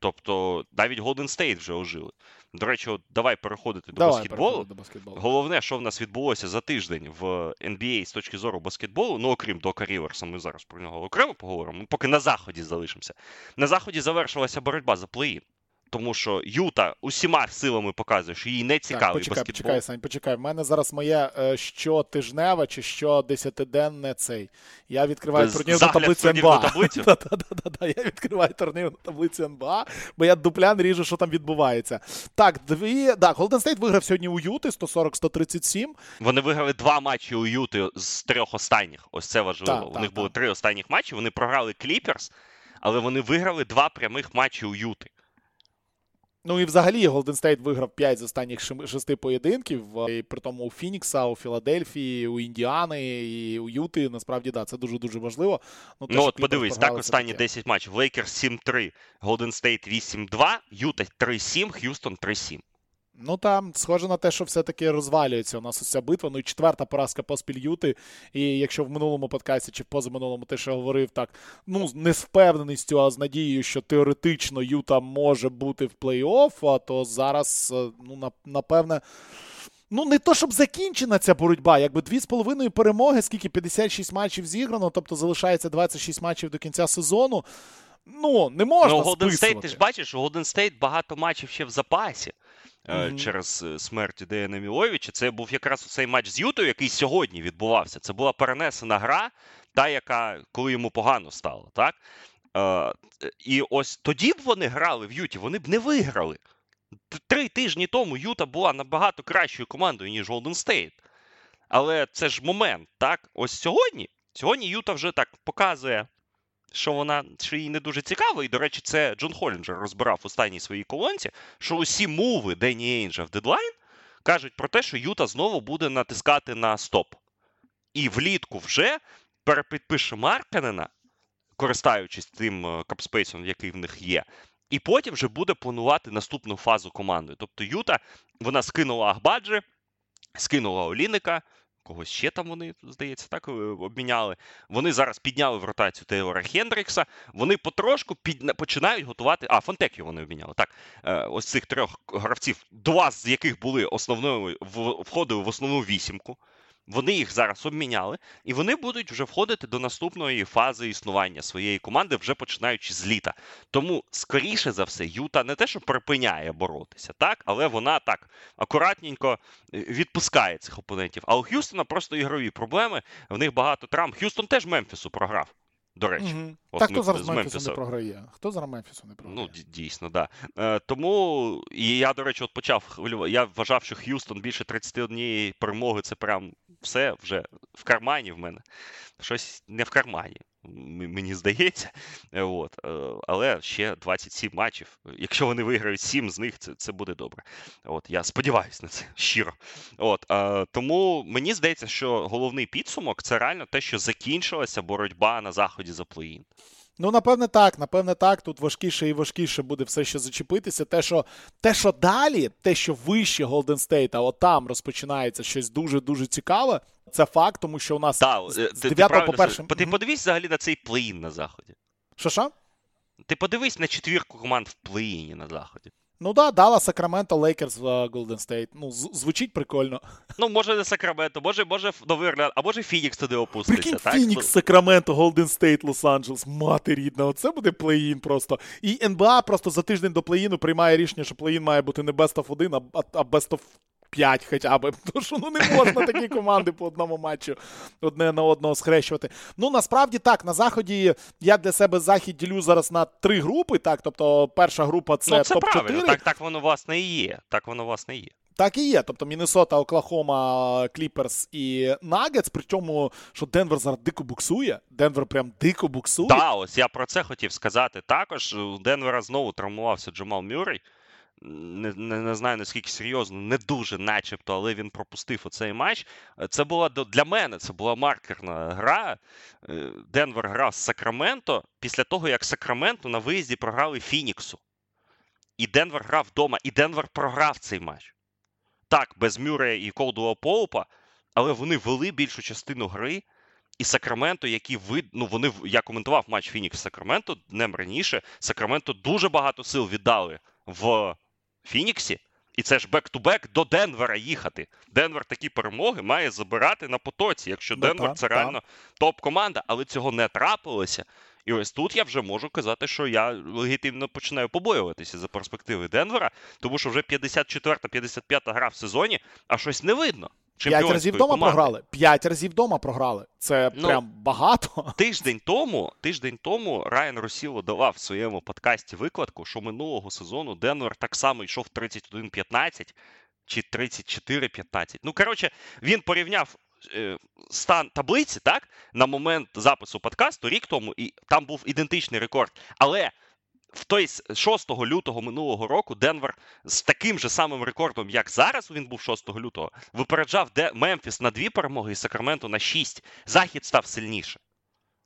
Тобто навіть Golden State вже ожили. До речі, от давай переходити до Давай баскетболу. до баскетболу. Головне, що в нас відбулося за тиждень в NBA з точки зору баскетболу, ну окрім Дока Ріверса, ми зараз про нього окремо поговоримо. Ми поки на заході залишимося. На заході завершилася боротьба за плей-ін. Тому що Юта усіма силами показує, що їй не Так, цікавий почекай, баскетбол. почекай, Сань, почекай. В мене зараз моє е, щотижневе чи щодесятиденне цей. Я відкриваю турнірну таблицю *laughs* НБА. Я відкриваю турнірну таблицю НБА, бо я дуплян ріжу, що там відбувається. Так, дві. Да, Голден Стейт виграв сьогодні у Юти 140-137. Вони виграли два матчі у Юти з трьох останніх. Ось це важливо. Так, у так, них так. три останніх матчі. Вони програли Кліперс, але вони виграли два прямих матчі у Юти. Ну і взагалі Голден Стейт виграв 5 з останніх шести поєдинків. е, І при тому у Фінікса, у Філадельфії, у Індіани і у Юти. Насправді, да, це дуже-дуже важливо. Ну, Ну от подивись, так останні 10 матчів. Лейкерс 7-3, Голден Стейт 8-2, Юта 3-7, Х'юстон 3-7. Ну там схоже на те, що все-таки розвалюється у нас ось ця битва. Ну і четверта поразка поспіль Юти. І якщо в минулому подкасті чи в позаминулому ти ще говорив так, ну не з впевненістю, а з надією, що теоретично Юта може бути в плей-офф, а то зараз, е, ну напевне. Ну, не то, щоб закінчена ця боротьба, якби дві з половиною перемоги, скільки 56 матчів зіграно, тобто залишається 26 матчів до кінця сезону. Ну, не можна Ну, Голден Стейт, ти ж бачиш, у Голден Стейт багато матчів ще в запасі. Е. Через е, смерть Деяна Мілоєвича. Це був якраз цей матч з Ютою, який сьогодні відбувався. Це була перенесена гра, та, яка коли йому погано стало, так? Е, і ось тоді б вони грали в Юті, вони б не виграли. Три тижні тому Юта була набагато кращою командою, ніж Голден Стейт. Але це ж момент, так? Ось сьогодні. Сьогодні Юта вже так показує, що вона що їй не дуже цікаво. І, до речі, це Джон Холінджер розбирав в останній своїй колонці, що усі мови Дені Ейнджа в дедлайн кажуть про те, що Юта знову буде натискати на стоп. І влітку вже перепідпише Марканена, користуючись тим е, капспейсом, який в них є. І потім вже буде планувати наступну фазу команди. Тобто Юта вона скинула Ахбаджі, скинула Оліника, когось ще там вони, здається, так е, обміняли. Вони зараз підняли в ротацію Тейлора Хендрікса. Вони потрошку під... починають готувати. А, Фонтекю вони обміняли. Так, Е, ось цих трьох гравців, два з яких були основною входили в основну вісімку. Вони їх зараз обміняли, і вони будуть вже входити до наступної фази існування своєї команди, вже починаючи з літа. Тому, скоріше за все, Юта не те, що припиняє боротися, так, але вона так акуратненько е, відпускає цих опонентів. А у Х'юстона просто ігрові проблеми. В них багато травм. Х'юстон теж Мемфісу програв. До речі, Мгм. От Та ми хто зараз з Мемфісу не програє? Хто зараз Мемфісу не програє? Ну, ді- дійсно, да. Е, тому і я, до речі, от почав хвилювати. Я вважав, що Х'юстон більше 31 перемоги це прям все вже в кармані в мене. Щось не в кармані, мені здається. От. Е, Але ще 27 матчів. Якщо вони виграють 7 з них, це, це буде добре. От, я сподіваюся на це *laughs* щиро. От, е, тому мені здається, що головний підсумок це реально те, що закінчилася боротьба на заході за плей-ін. Ну, напевне, так, напевне, так. Тут важкіше і важкіше буде все ще зачепитися. Те, що те, що далі, те, що вище Голден Стейта, от там розпочинається щось дуже-дуже цікаве. Це факт, тому що у нас да, з, е, ти, 9 ти по перше. Ти подивись взагалі на цей плей-ін на заході. Що що? Ти подивись на четвірку команд в плей-іні на заході. Ну да, Даллас, Сакраменто, Лейкерс, в Голден Стейт. Ну, звучить прикольно. Ну, може, не Сакраменто, може, може Новий Орлеан, а може Фінікс туди опуститься. Прикинь, так? Фінікс, Сакраменто, Голден Стейт, Лос-Анджелес, мати рідна, оце буде плей-ін просто. І НБА просто за тиждень до плей-іну приймає рішення, що плей-ін має бути не best of 1, а, а- а best of 5 хоча б. *laughs* Тому що ну не можна такі команди по одному матчу одне на одного схрещувати. Ну насправді так, на заході я для себе захід ділю зараз на три групи. Так, тобто перша група це, ну, це топ 4 правильно, так, так воно власне і є. Так воно власне і є. Так і є. Тобто Міннесота, Оклахома, Кліперс і Нагетс. Причому, що Денвер зараз дико буксує. Денвер прям дико буксує. Так, ось я про це хотів сказати. Також у Денвера знову травмувався Джамал Мюррей. Не, не не, знаю наскільки серйозно, не дуже, начебто, але він пропустив оцей матч. Це була для мене це була маркерна гра. Е, Денвер грав з Сакраменто після того, як Сакраменто на виїзді програли Фініксу. І Денвер грав вдома, і Денвер програв цей матч. Так, без Мюрея і Колдвелла-Поупа, але вони вели більшу частину гри. І Сакраменто, які вид... ну вони я коментував матч Фінікс Сакраменто днем раніше. Сакраменто дуже багато сил віддали в Фініксі, і це ж back-to-back до Денвера їхати. Денвер такі перемоги має забирати на потоці, якщо ну, Денвер та, це та. реально топ-команда, але цього не трапилося. І ось тут я вже можу казати, що я легітимно починаю побоюватися за перспективи Денвера, тому що вже 54-55 гра в сезоні, а щось не видно. П'ять разів вдома програли. П'ять разів вдома програли. Це ну, прям багато. Тиждень тому тиждень тому Райан Росіло давав в своєму подкасті викладку, що минулого сезону Денвер так само йшов 31-15 чи 34-15. Ну, коротше, він порівняв. Е, стан таблиці, так, на момент запису подкасту рік тому, і там був ідентичний рекорд. Але в той 6 лютого минулого року Денвер з таким же самим рекордом, як зараз він був 6 лютого, випереджав Де Мемфіс на дві перемоги і Сакраменто на 6. Захід став сильніше.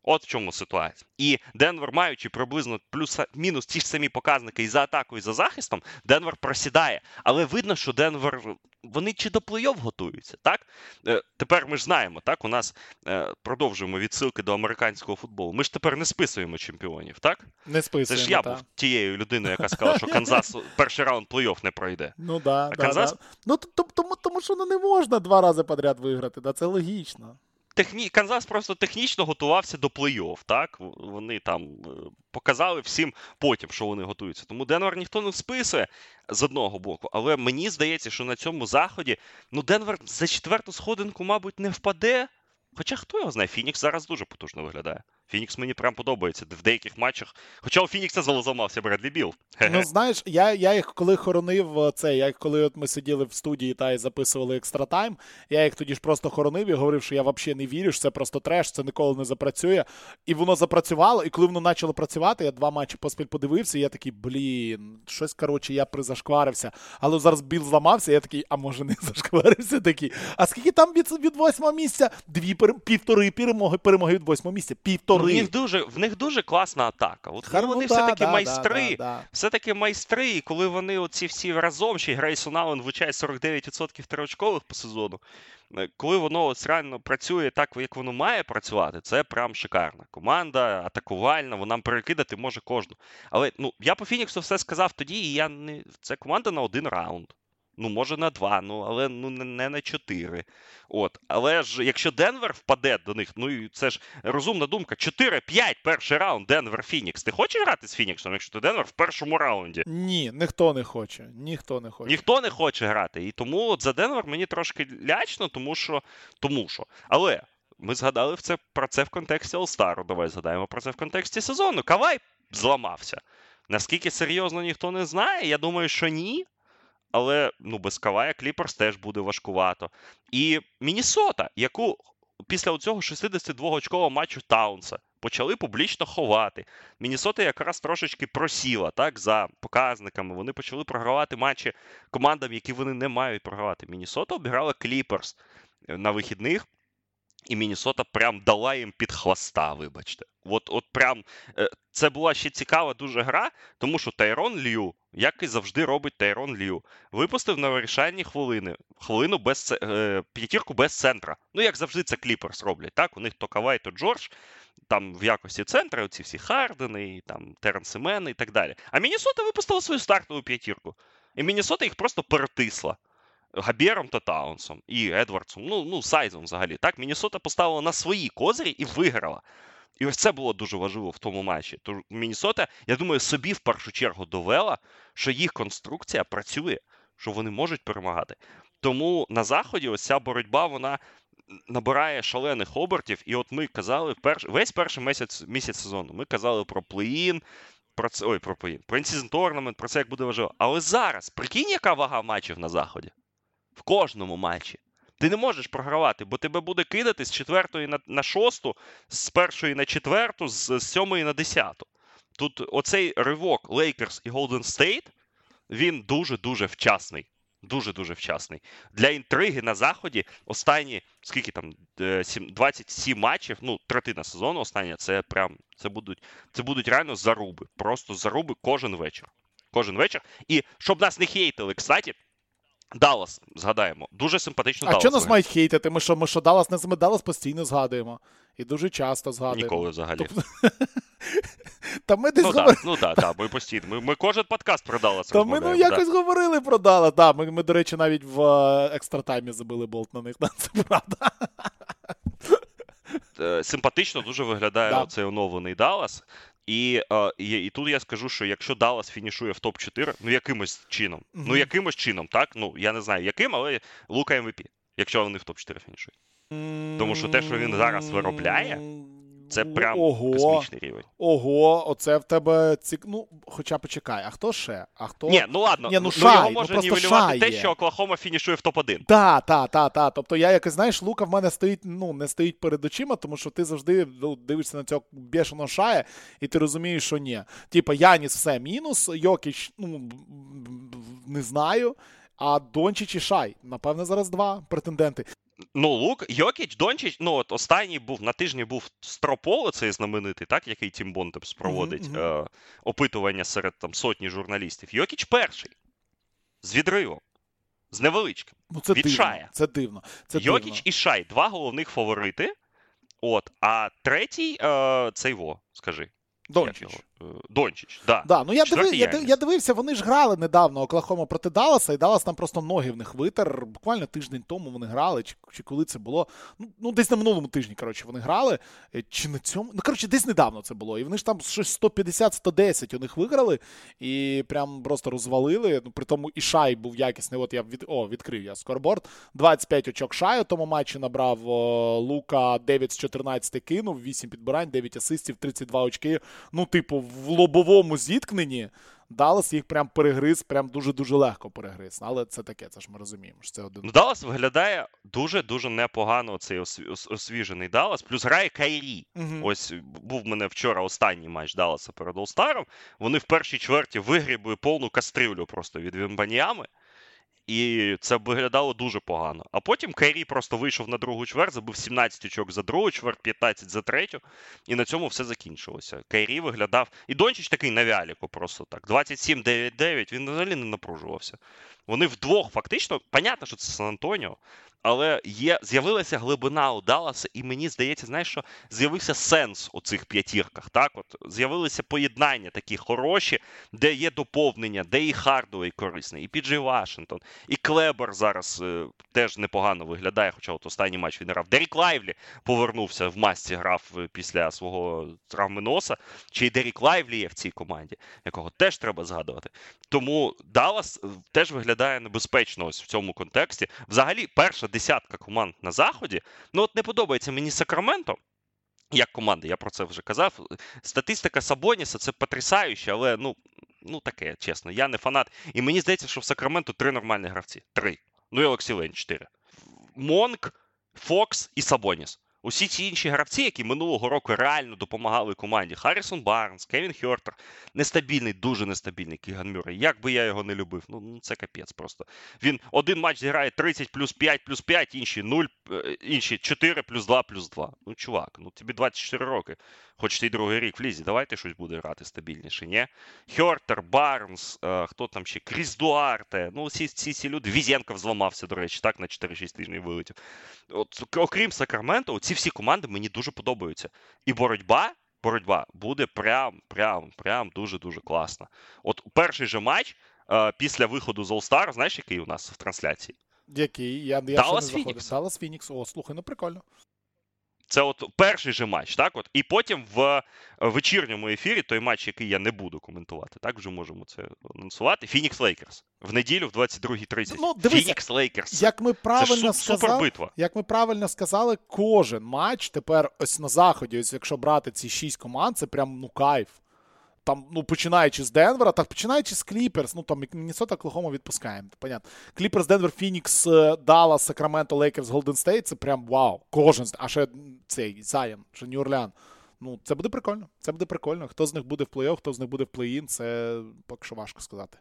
От в чому ситуація. І Денвер, маючи приблизно плюс-мінус ті ж самі показники і за атакою, і за захистом, Денвер просідає. Але видно, що Денвер вони чи до плей-офф готуються. так? Е, тепер ми ж знаємо, так? У нас е, продовжуємо відсилки до американського футболу. Ми ж тепер не списуємо чемпіонів, так? Не списуємо, Це ж я та. був тією людиною, яка сказала, що Канзас *laughs* перший раунд плей-офф не пройде. Ну да, а да, Канзас... да. Ну тому, тому що ну, не можна два рази подряд виграти, да? це логічно техні... Канзас просто технічно готувався до плей-офф, так? Вони там е, показали всім потім, що вони готуються. Тому Денвер ніхто не списує з одного боку. Але мені здається, що на цьому заході ну Денвер за четверту сходинку, мабуть, не впаде. Хоча хто його знає, Фінікс зараз дуже потужно виглядає. Фінікс мені прям подобається в деяких матчах. Хоча у Фінікса зламався Бредлі Біл. Ну знаєш, я я їх коли хоронив е, це, я коли от ми сиділи в студії та й записували екстра тайм, я їх тоді ж просто хоронив і говорив, що я взагалі не вірю, що це просто треш, це ніколи не запрацює. І воно запрацювало. І коли воно почало працювати, я два матчі поспіль подивився, і я такий, блін, щось коротше, я призашкварився. Але зараз Біл зламався, і я такий, а може не *laughs* зашкварився такий. А скільки там від від восьмого місця? Дві півтори перемоги перемоги від восьмого місця. Півтори. В них дуже в них дуже класна атака. От Хар, Вони да, все-таки да, майстри, да, все-таки майстри, і коли вони оці всі разом, ще й Грейсон Аллен влучає 49% триочкових по сезону. Е, коли воно ось реально працює так, як воно має працювати, це прям шикарна. Команда атакувальна, вона перекидати може кожну. Але ну я по Фініксу все сказав тоді, і я не це команда на один раунд. Ну, може, на два, ну, але ну, не на чотири. От. Але ж якщо Денвер впаде до них, ну це ж розумна думка. 4-5 перший раунд, Денвер Фінікс. Ти хочеш грати з Фініксом, якщо ти Денвер в першому раунді? Ні, ніхто не хоче. Ніхто не хоче. Ніхто не хоче грати. І тому от за Денвер мені трошки лячно, тому що. тому що. Але ми згадали це, про це в контексті All-Star. Давай згадаємо про це в контексті сезону. Кавай зламався. Наскільки серйозно ніхто не знає, я думаю, що ні але ну, без Кавая Кліперс теж буде важкувато. І Мінісота, яку після цього 62-очкового матчу Таунса почали публічно ховати. Мінісота якраз трошечки просіла так, за показниками. Вони почали програвати матчі командам, які вони не мають програвати. Мінісота обіграла Кліперс на вихідних. І Мінісота прям дала їм під хвоста, вибачте. От от прям е, це була ще цікава дуже гра, тому що Тайрон Лью, як і завжди робить Тайрон Лью, випустив на вирішальні хвилини. Хвилину без е, п'ятірку без центра. Ну, як завжди, це Кліперс роблять. так? У них то Кавай, то Джордж, там в якості центра, оці всі Хардени, там Теренс Мени і так далі. А Мінісота випустила свою стартову п'ятірку. І Мінісота їх просто перетисла. Гобером та Таунсом і Едвардсом, ну ну Сайзом взагалі. Так, Міннесота поставила на свої козирі і виграла. І ось це було дуже важливо в тому матчі. Тож Міннесота, я думаю, собі в першу чергу довела, що їх конструкція працює, що вони можуть перемагати. Тому на заході ось ця боротьба вона набирає шалених обертів. І от ми казали перш... весь перший місяць місяць сезону. Ми казали про плей-ін, про це ой, про плей-ін, про інсізн торнамент, про це як буде важливо. Але зараз прикинь, яка вага матчів на заході? В кожному матчі. Ти не можеш програвати, бо тебе буде кидати з четвертої на, на шосту, з першої на четверту, з, з сьомої на десяту. Тут оцей ривок Лейкерс і Голден Стейт, він дуже-дуже вчасний. Дуже-дуже вчасний. Для інтриги на заході останні, скільки там, е, 27 матчів, ну, третина сезону остання, це прям це будуть, це будуть реально заруби. Просто заруби кожен вечір. Кожен вечір. І щоб нас не хейтили, кстати, Даллас, згадаємо, дуже симпатично А що нас мають хейтити? Ми що, ми що Даллас не ми Даллас постійно згадуємо. І дуже часто згадуємо. Ніколи взагалі. *laughs* Та ми десь Ну так, ну так, ми постійно. Ми, ми кожен подкаст про Даллас Та ми ну якось говорили про Даллас. Да, ми, ми, до речі, навіть в е, екстратаймі забили болт на них. *laughs* Це правда. Е, симпатично дуже виглядає Да. оцей оновлений Даллас. І, е, і, і тут я скажу, що якщо Даллас фінішує в топ-4, ну якимось чином, ну якимось чином, так? Ну я не знаю яким, але Лука МВП, якщо вони в топ-4 фінішують. Тому що те, що він зараз виробляє, Це прям Ого, космічний рівень. ого, оце в тебе цік... Ну, хоча почекай, а хто ще? А хто? Ні, ну ладно, Ні, ну, ну, Шай, його ну, може просто нівелювати Шай те, що Оклахома фінішує в топ-1. Та, та, та, та. Тобто я якось, знаєш, лука в мене стоїть, ну, не стоїть перед очима, тому що ти завжди ну, дивишся на цього бешеного шая, і ти розумієш, що ні. Типа, Яніс все мінус, Йокіч, ну, не знаю. А Дончич і Шай, напевне, зараз два претенденти. Ну, Лук, Йокіч, Дончич, ну от останній був на тижні був straw poll оцей знаменитий, так, який Тім Бонтемпс проводить мгм. е, опитування серед там сотні журналістів. Йокіч перший. З відривом. З невеличким. Ну, це Від дивно. Шая. Це дивно. Це Йокіч дивно. і Шай, два головних фаворити. От, а третій е, цей во, скажи. Дончич. Е, Дончич, да. Да, ну я, диви, я, я дивився, вони ж грали недавно Оклахома проти Далласа, і Даллас там просто ноги в них витер. Буквально тиждень тому вони грали, чи, чи коли це було. Ну, ну, десь на минулому тижні, коротше, вони грали. Е, Чи на цьому? Ну, коротше, десь недавно це було. І вони ж там щось 150-110 у них виграли, і прям просто розвалили. Ну, при тому і Шай був якісний. От я від... О, відкрив я скорборд. 25 очок Шай у тому матчі набрав. О, Лука 9 з 14 кинув, 8 підбирань, 9 асистів, 32 очки. Ну, типу, в лобовому зіткненні Даллас їх прям перегриз, прям дуже-дуже легко перегриз. Але це таке, це ж ми розуміємо, що це один. Ну, Даллас виглядає дуже-дуже непогано цей осві- ос- освіжений Даллас. Плюс грає Кайрі. Угу. Ось був в мене вчора останній матч Далласа перед Олстаром. Вони в першій чверті вигрібли повну кастрюлю просто від Вімбаніями. І це виглядало дуже погано. А потім Кайрі просто вийшов на другу чверть, забив 17 очок за другу чверть, 15 за третю, і на цьому все закінчилося. Кайрі виглядав. І Дончич такий на вяліку просто так. 27-9-9, він взагалі не напружувався. Вони вдвох, фактично, понятно, що це Сан-Антоніо, але є, з'явилася глибина у Далласа, і мені здається, знаєш, що з'явився сенс у цих п'ятірках. Так, от з'явилися поєднання такі хороші, де є доповнення, де і Хардавей корисний, і Піджей Вашингтон, і Клебер зараз е, теж непогано виглядає, хоча от останній матч він грав. Дерік Лайвлі повернувся в масці, грав е, після свого травми носа. Чи й Дерік Лайвлі є в цій команді, якого теж треба згадувати. Тому Даллас е, теж виглядає небезпечно ось в цьому контексті. Взагалі, перша десятка команд на заході. Ну от не подобається мені Сакраменто. Як команда, я про це вже казав. Статистика Сабоніса це потрясающе, але ну, ну таке, чесно. Я не фанат. І мені здається, що в Сакраменто три нормальні гравці. Три. Ну і Олексій Лень чотири. Монк, Фокс і Сабоніс. Усі ці інші гравці, які минулого року реально допомагали команді. Харрісон Барнс, Кевін Хьортер, нестабільний, дуже нестабільний Кіган Мюррей. Як би я його не любив, ну, ну це капець просто. Він один матч зіграє 30 плюс 5 плюс 5, інші 0, е, інші 4 плюс 2 плюс 2. Ну, чувак, ну тобі 24 роки. Хоч й другий рік в лізі, давайте щось буде грати стабільніше, ні? Хьортер, Барнс, е, хто там ще? Кріс Дуарте. Ну, ці, ці, ці люди. Візєнков зламався, до речі, так, на 4-6 тижнів вилетів. От, окрім Сакраменто, ці всі команди мені дуже подобаються. І боротьба. Боротьба буде прям, прям, прям дуже-дуже класна. От перший же матч е, після виходу з All Star, знаєш, який у нас в трансляції? Який? Я, я заходив. Phoenix. Даллас Фінікс. О, слухай, ну прикольно. Це от перший же матч, так? От. І потім в вечірньому ефірі той матч, який я не буду коментувати, так вже можемо це анонсувати. Фінікс Лейкерс. В неділю в 22.30. Ну, дивися, Фінікс Лейкерс. Як ми правильно це сказали, супербитва. як ми правильно сказали, кожен матч тепер ось на заході, ось якщо брати ці шість команд, це прям ну кайф. Там, ну, починаючи з Денвера, так починаючи з Кліперс, ну там Міннесота Клохому відпускаємо. Понятно. Кліперс, Денвер, Фінікс, Даллас, Сакраменто, Лейкерс, Голден Стейт це прям вау. Кожен а ще цей Заян, ще Нью-Орлеан. Ну, це буде прикольно. Це буде прикольно. Хто з них буде в плей-офф, хто з них буде в плей-ін, це поки що важко сказати.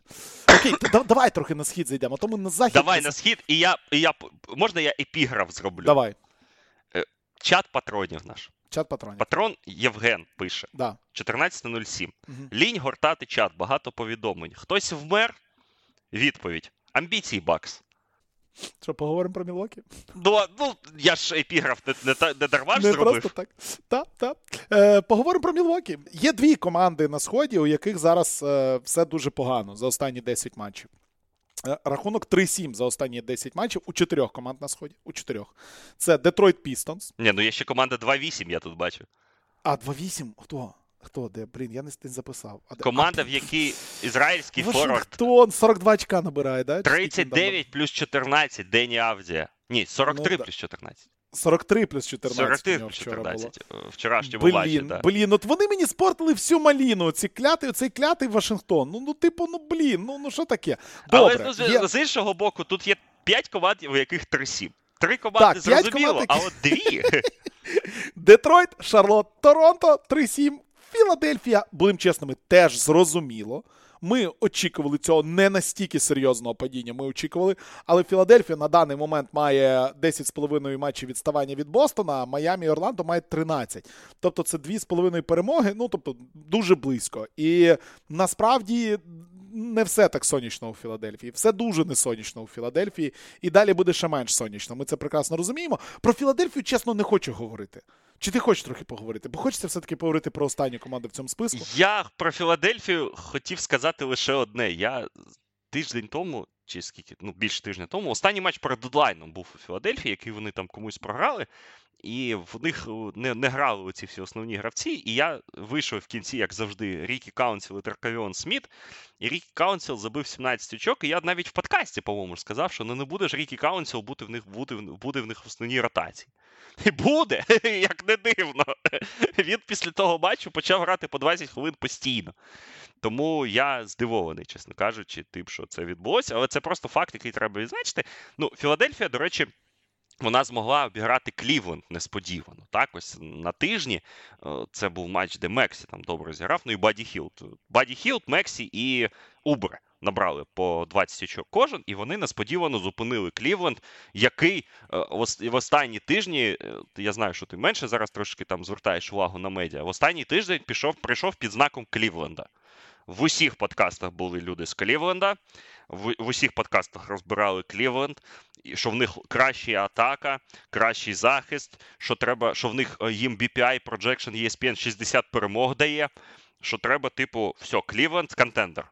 Окей, то да- давай трохи на схід зайдемо, а то ми на захід. Давай на схід, і я, і я можна я епіграф зроблю? Давай. Чат патронів наш. Чат патронів. Патрон Євген пише: Да. 14.07. Мгм. Лінь гортати чат, багато повідомлень. Хтось вмер? Відповідь. Амбіції Бакс. Що, поговоримо про Мілокі? Ну, ну я ж епіграф не, не, та- не дарма ж Не зробив. просто так. Так, так. Е, поговоримо про Мілвокі. Є дві команди на сході, у яких зараз е, все дуже погано за останні 10 матчів. Е, Рахунок 3-7 за останні 10 матчів у чотирьох команд на сході. У чотирьох. Це Детройт Пістонс. Ні, ну є ще команда 2-8, я тут бачу. А 2-8. Хто? Хто? Де? Блін, я не, записав. А, Команда, а, в якій ізраїльський форвард Вашингтон 42 очка набирає, да? Чи скільки він там 39 плюс 14, Дені Авдія. Ні, 43 Ну, плюс 14. 43 плюс 14 43 плюс вчора було. 14. е, Вчорашньому Блін, так. блін, от вони мені спортили всю маліну. Ці кляти, цей клятий Вашингтон. Ну, ну, типу, ну блін, ну, ну що таке? Добре, Але ну, з, є... з іншого боку, тут є 5 команд, у яких 3-7. Три команди Так, зрозуміло, команд, а от дві. *laughs* Детройт, Шарлот, Торонто 3-7, Філадельфія, будемо чесними, теж зрозуміло. Ми очікували цього не настільки серйозного падіння. Ми очікували, але Філадельфія на даний момент має 10,5 матчів відставання від Бостона, а Майамі і Орландо мають 13. Тобто це 2,5 перемоги, ну тобто дуже близько. І насправді не все так сонячно у Філадельфії. Все дуже не сонячно у Філадельфії. І далі буде ще менш сонячно. Ми це прекрасно розуміємо. Про Філадельфію, чесно, не хочу говорити. Чи ти хочеш трохи поговорити? Бо хочеться все-таки поговорити про останню команду в цьому списку. Я про Філадельфію хотів сказати лише одне. Я тиждень тому, чи скільки, ну більше тижня тому, останній матч перед дедлайном був у Філадельфії, який вони там комусь програли. І в них е, не, не грали ці всі основні гравці. І я вийшов в кінці, як завжди, Рікі Каунсіл і Теркавіон Сміт. І Рікі Каунсіл забив 17 очок. І я навіть в подкасті, по-моєму, сказав, що ну не буде ж Рікі Каунсіл бути в них в- буде в них в основній ротації. *laughs* І буде, *laughs* як не дивно. *laughs* Він після того матчу почав грати по 20 хвилин постійно. Тому я здивований, чесно кажучи, тим, що це відбулося. Але це просто факт, який треба відзначити. Ну, Філадельфія, до речі. Вона змогла обіграти Клівленд несподівано. Так, ось на тижні е, це був матч, де Мексі там добре зіграв. Ну і Баді Хілд. Баді Хілд, Мексі і Убре набрали по 20 очок кожен, і вони несподівано зупинили Клівленд, який е, в останні тижні, е, я знаю, що ти менше зараз трошки там звертаєш увагу на медіа. В останній тиждень пішов, прийшов під знаком Клівленда. В усіх подкастах були люди з Клівленда, в, в усіх подкастах розбирали Клівленд, що в них краща атака, кращий захист, що треба, що в них е, їм BPI Projection ESPN 60 перемог дає. Що треба, типу, все, Клівленд контендер.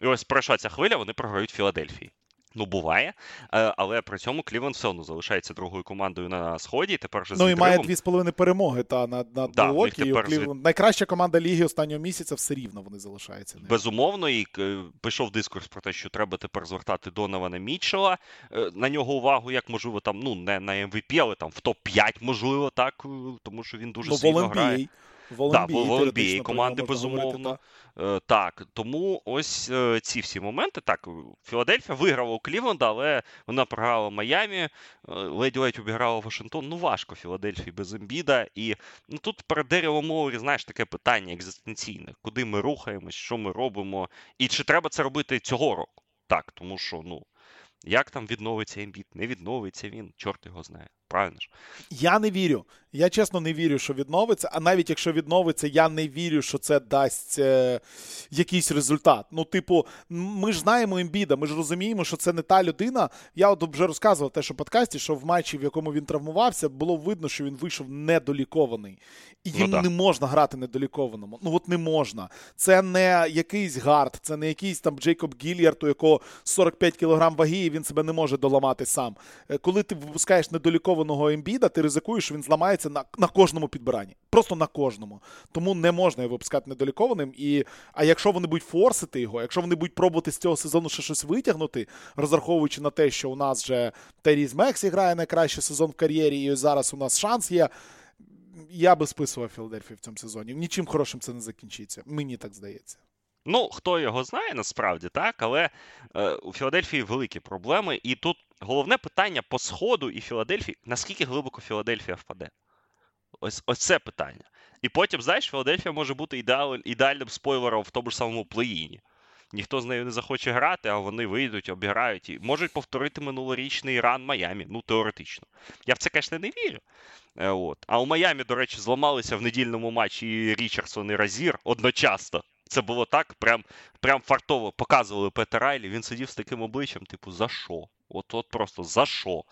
І ось пройшла ця хвиля, вони програють Філадельфії. Ну, буває, е, але при цьому Клівленд все одно залишається другою командою на сході. і Тепер вже з Ну і має відривом. 2,5 перемоги та над, над Да, звід- Клівленд. Найкраща команда ліги останнього місяця все рівно вони залишаються. ними. Безумовно, і е, пішов дискурс про те, що треба тепер звертати Донована Мітчела. Е, На нього увагу, як можливо, там, ну, не на MVP, але там в топ-5, можливо, так, тому що він дуже ну, сильно грає. NBA. В Да, NBA, в- в теоретично NBA про команди, можна говорити, безумовно. так. Е, тому ось е, ці всі моменти. Так, Філадельфія виграла у Клівленда, але вона програла Майамі, е, ледь-ледь обіграла Вашингтон. Ну, важко Філадельфії без Ембіда. І ну, тут перед деревом Моурі, знаєш, таке питання екзистенційне: куди ми рухаємось, що ми робимо, і чи треба це робити цього року? Так, тому що, ну, як там відновиться Ембід, не відновиться він, чорт його знає. Правильно ж? Я не вірю. Я чесно не вірю, що відновиться. А навіть якщо відновиться, я не вірю, що це дасть е, якийсь результат. Ну, типу, ми ж знаємо Ембіда, ми ж розуміємо, що це не та людина. Я от вже розказував те, що в подкасті, що в матчі, в якому він травмувався, було видно, що він вийшов недолікований. І Ну, не можна грати недолікованому. Ну от не можна. Це не якийсь гард, це не якийсь там Джейкоб Гільярд, у якого 45 кг ваги, і він себе не може доламати сам. Е, Коли ти випускаєш недоліковану мотивованого Ембіда, ти ризикуєш, що він зламається на на кожному підбиранні. Просто на кожному. Тому не можна його випускати недолікованим. І, А якщо вони будуть форсити його, якщо вони будуть пробувати з цього сезону ще щось витягнути, розраховуючи на те, що у нас вже Терріс Мекс грає найкращий сезон в кар'єрі, і зараз у нас шанс є. Я би списував Філадельфію в цьому сезоні. Нічим хорошим це не закінчиться. Мені так здається. Ну, хто його знає насправді, так, але е, у Філадельфії великі проблеми. І тут головне питання по сходу і Філадельфії, наскільки глибоко Філадельфія впаде? Ось ось це питання. І потім, знаєш, Філадельфія може бути ідеаль, ідеальним спойлером в тому ж самому плеїні. Ніхто з нею не захоче грати, а вони вийдуть, обіграють і можуть повторити минулорічний ран Майамі. Ну, теоретично. Я в це, звісно, не вірю. Е, от. А у Майамі, до речі, зламалися в недільному матчі і Річардсон і Разір одночасно. Це було так, прям прям фартово показували Петер Райлі. Він сидів з таким обличчям, типу, за що? От от просто за що?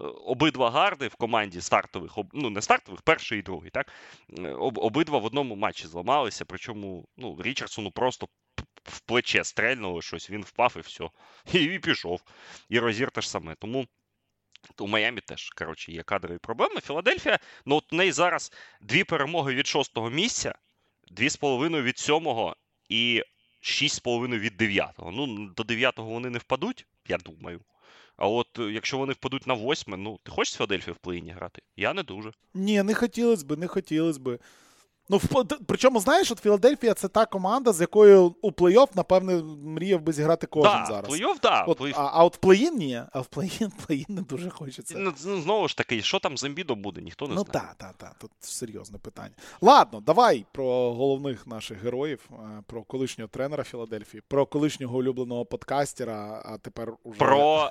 Е, обидва гарди в команді стартових, ну не стартових, перший і другий, так? Е, об, обидва в одному матчі зламалися, причому ну, Річардсону просто в плече стрельнуло щось, він впав і все. *laughs* І, і пішов. І Розір теж саме. Тому. У Майамі теж, коротше, є кадрові проблеми. Філадельфія, ну от у неї зараз дві перемоги від шостого місця, дві з половиною від сьомого і 6,5 від 9. Ну, до 9 вони не впадуть, я думаю. А от е, якщо вони впадуть на 8, ну ти хочеш Філадельфію в плей-іні грати? Я не дуже. Ні, не хотілося б, не хотілося б. Ну, причому, знаєш, от Філадельфія це та команда, з якою у плей-офф, напевне, мріяв би зіграти кожен да, зараз. Плей-офф, да. От, плей А а от плей-ін ні, а в плей-ін плей не дуже хочеться. Ну, ну, Знову ж таки, що там з Ембідом буде, ніхто не ну, знає. Ну так, так, так. Тут серйозне питання. Ладно, давай про головних наших героїв, е, про колишнього тренера Філадельфії, про колишнього улюбленого подкастера, а тепер уже. Про.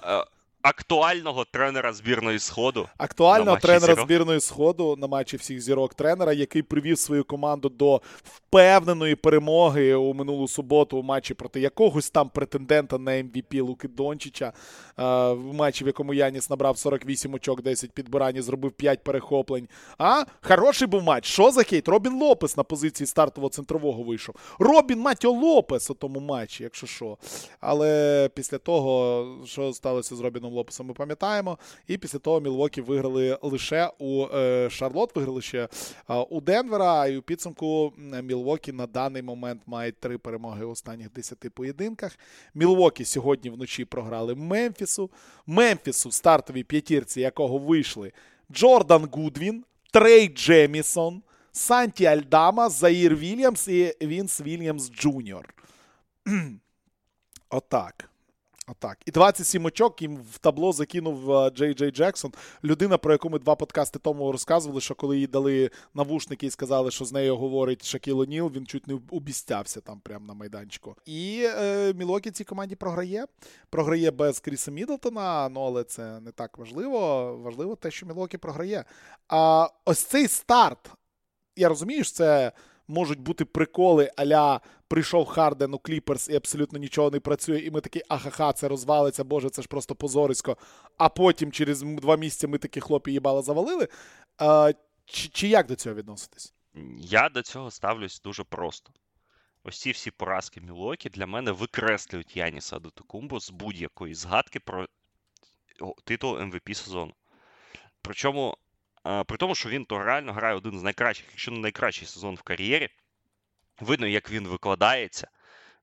Е, актуального тренера збірної Сходу. Актуального тренера зірок. збірної Сходу на матчі всіх зірок тренера, який привів свою команду до впевненої перемоги у минулу суботу у матчі проти якогось там претендента на MVP Луки Дончича. В матчі, в якому Яніс набрав 48 очок, 10 підбирань, зробив 5 перехоплень. А хороший був матч. Що за хейт? Робін Лопес на позиції стартового центрового вийшов. Робін Матьо Лопес у тому матчі, якщо що. Але після того, що сталося з Робіном Лопесом, ми пам'ятаємо. І після того Мілвокі виграли лише у е, Шарлот, виграли ще у Денвера. І у підсумку Мілвокі на даний момент має три перемоги у останніх 10 поєдинках. Мілвокі сьогодні вночі програли Мемфісу. Мемфісу в стартовій п'ятірці, якого вийшли Джордан Гудвін, Трей Джемісон, Санті Альдама, Заїр Вільямс і Вінс Вільямс Джуніор. *clears throat* Отак. Отак. І 27 очок їм в табло закинув е, Джей Джей Джексон. Людина, про яку ми два подкасти тому розказували, що коли їй дали навушники і сказали, що з нею говорить Шакіл О'Ніл, він чуть не обістявся там прямо на майданчику. І е, Мілокі цій команді програє. Програє без Кріса Мідлтона, ну але це не так важливо. Важливо те, що Мілокі програє. А ось цей старт. Я розумію, що це можуть бути приколи аля прийшов Харден у Кліперс і абсолютно нічого не працює, і ми такі, ахаха, це розвалиться, боже, це ж просто позорисько. А потім через два місяці ми такі хоп їбала завалили. А, чи, чи як до цього відноситись? Я до цього ставлюсь дуже просто. Ось ці всі поразки Мілокі для мене викреслюють Яніса Адотокумбо з будь-якої згадки про титул MVP сезону. Причому при тому, що він то реально грає один з найкращих, якщо не найкращий сезон в кар'єрі. Видно, як він викладається.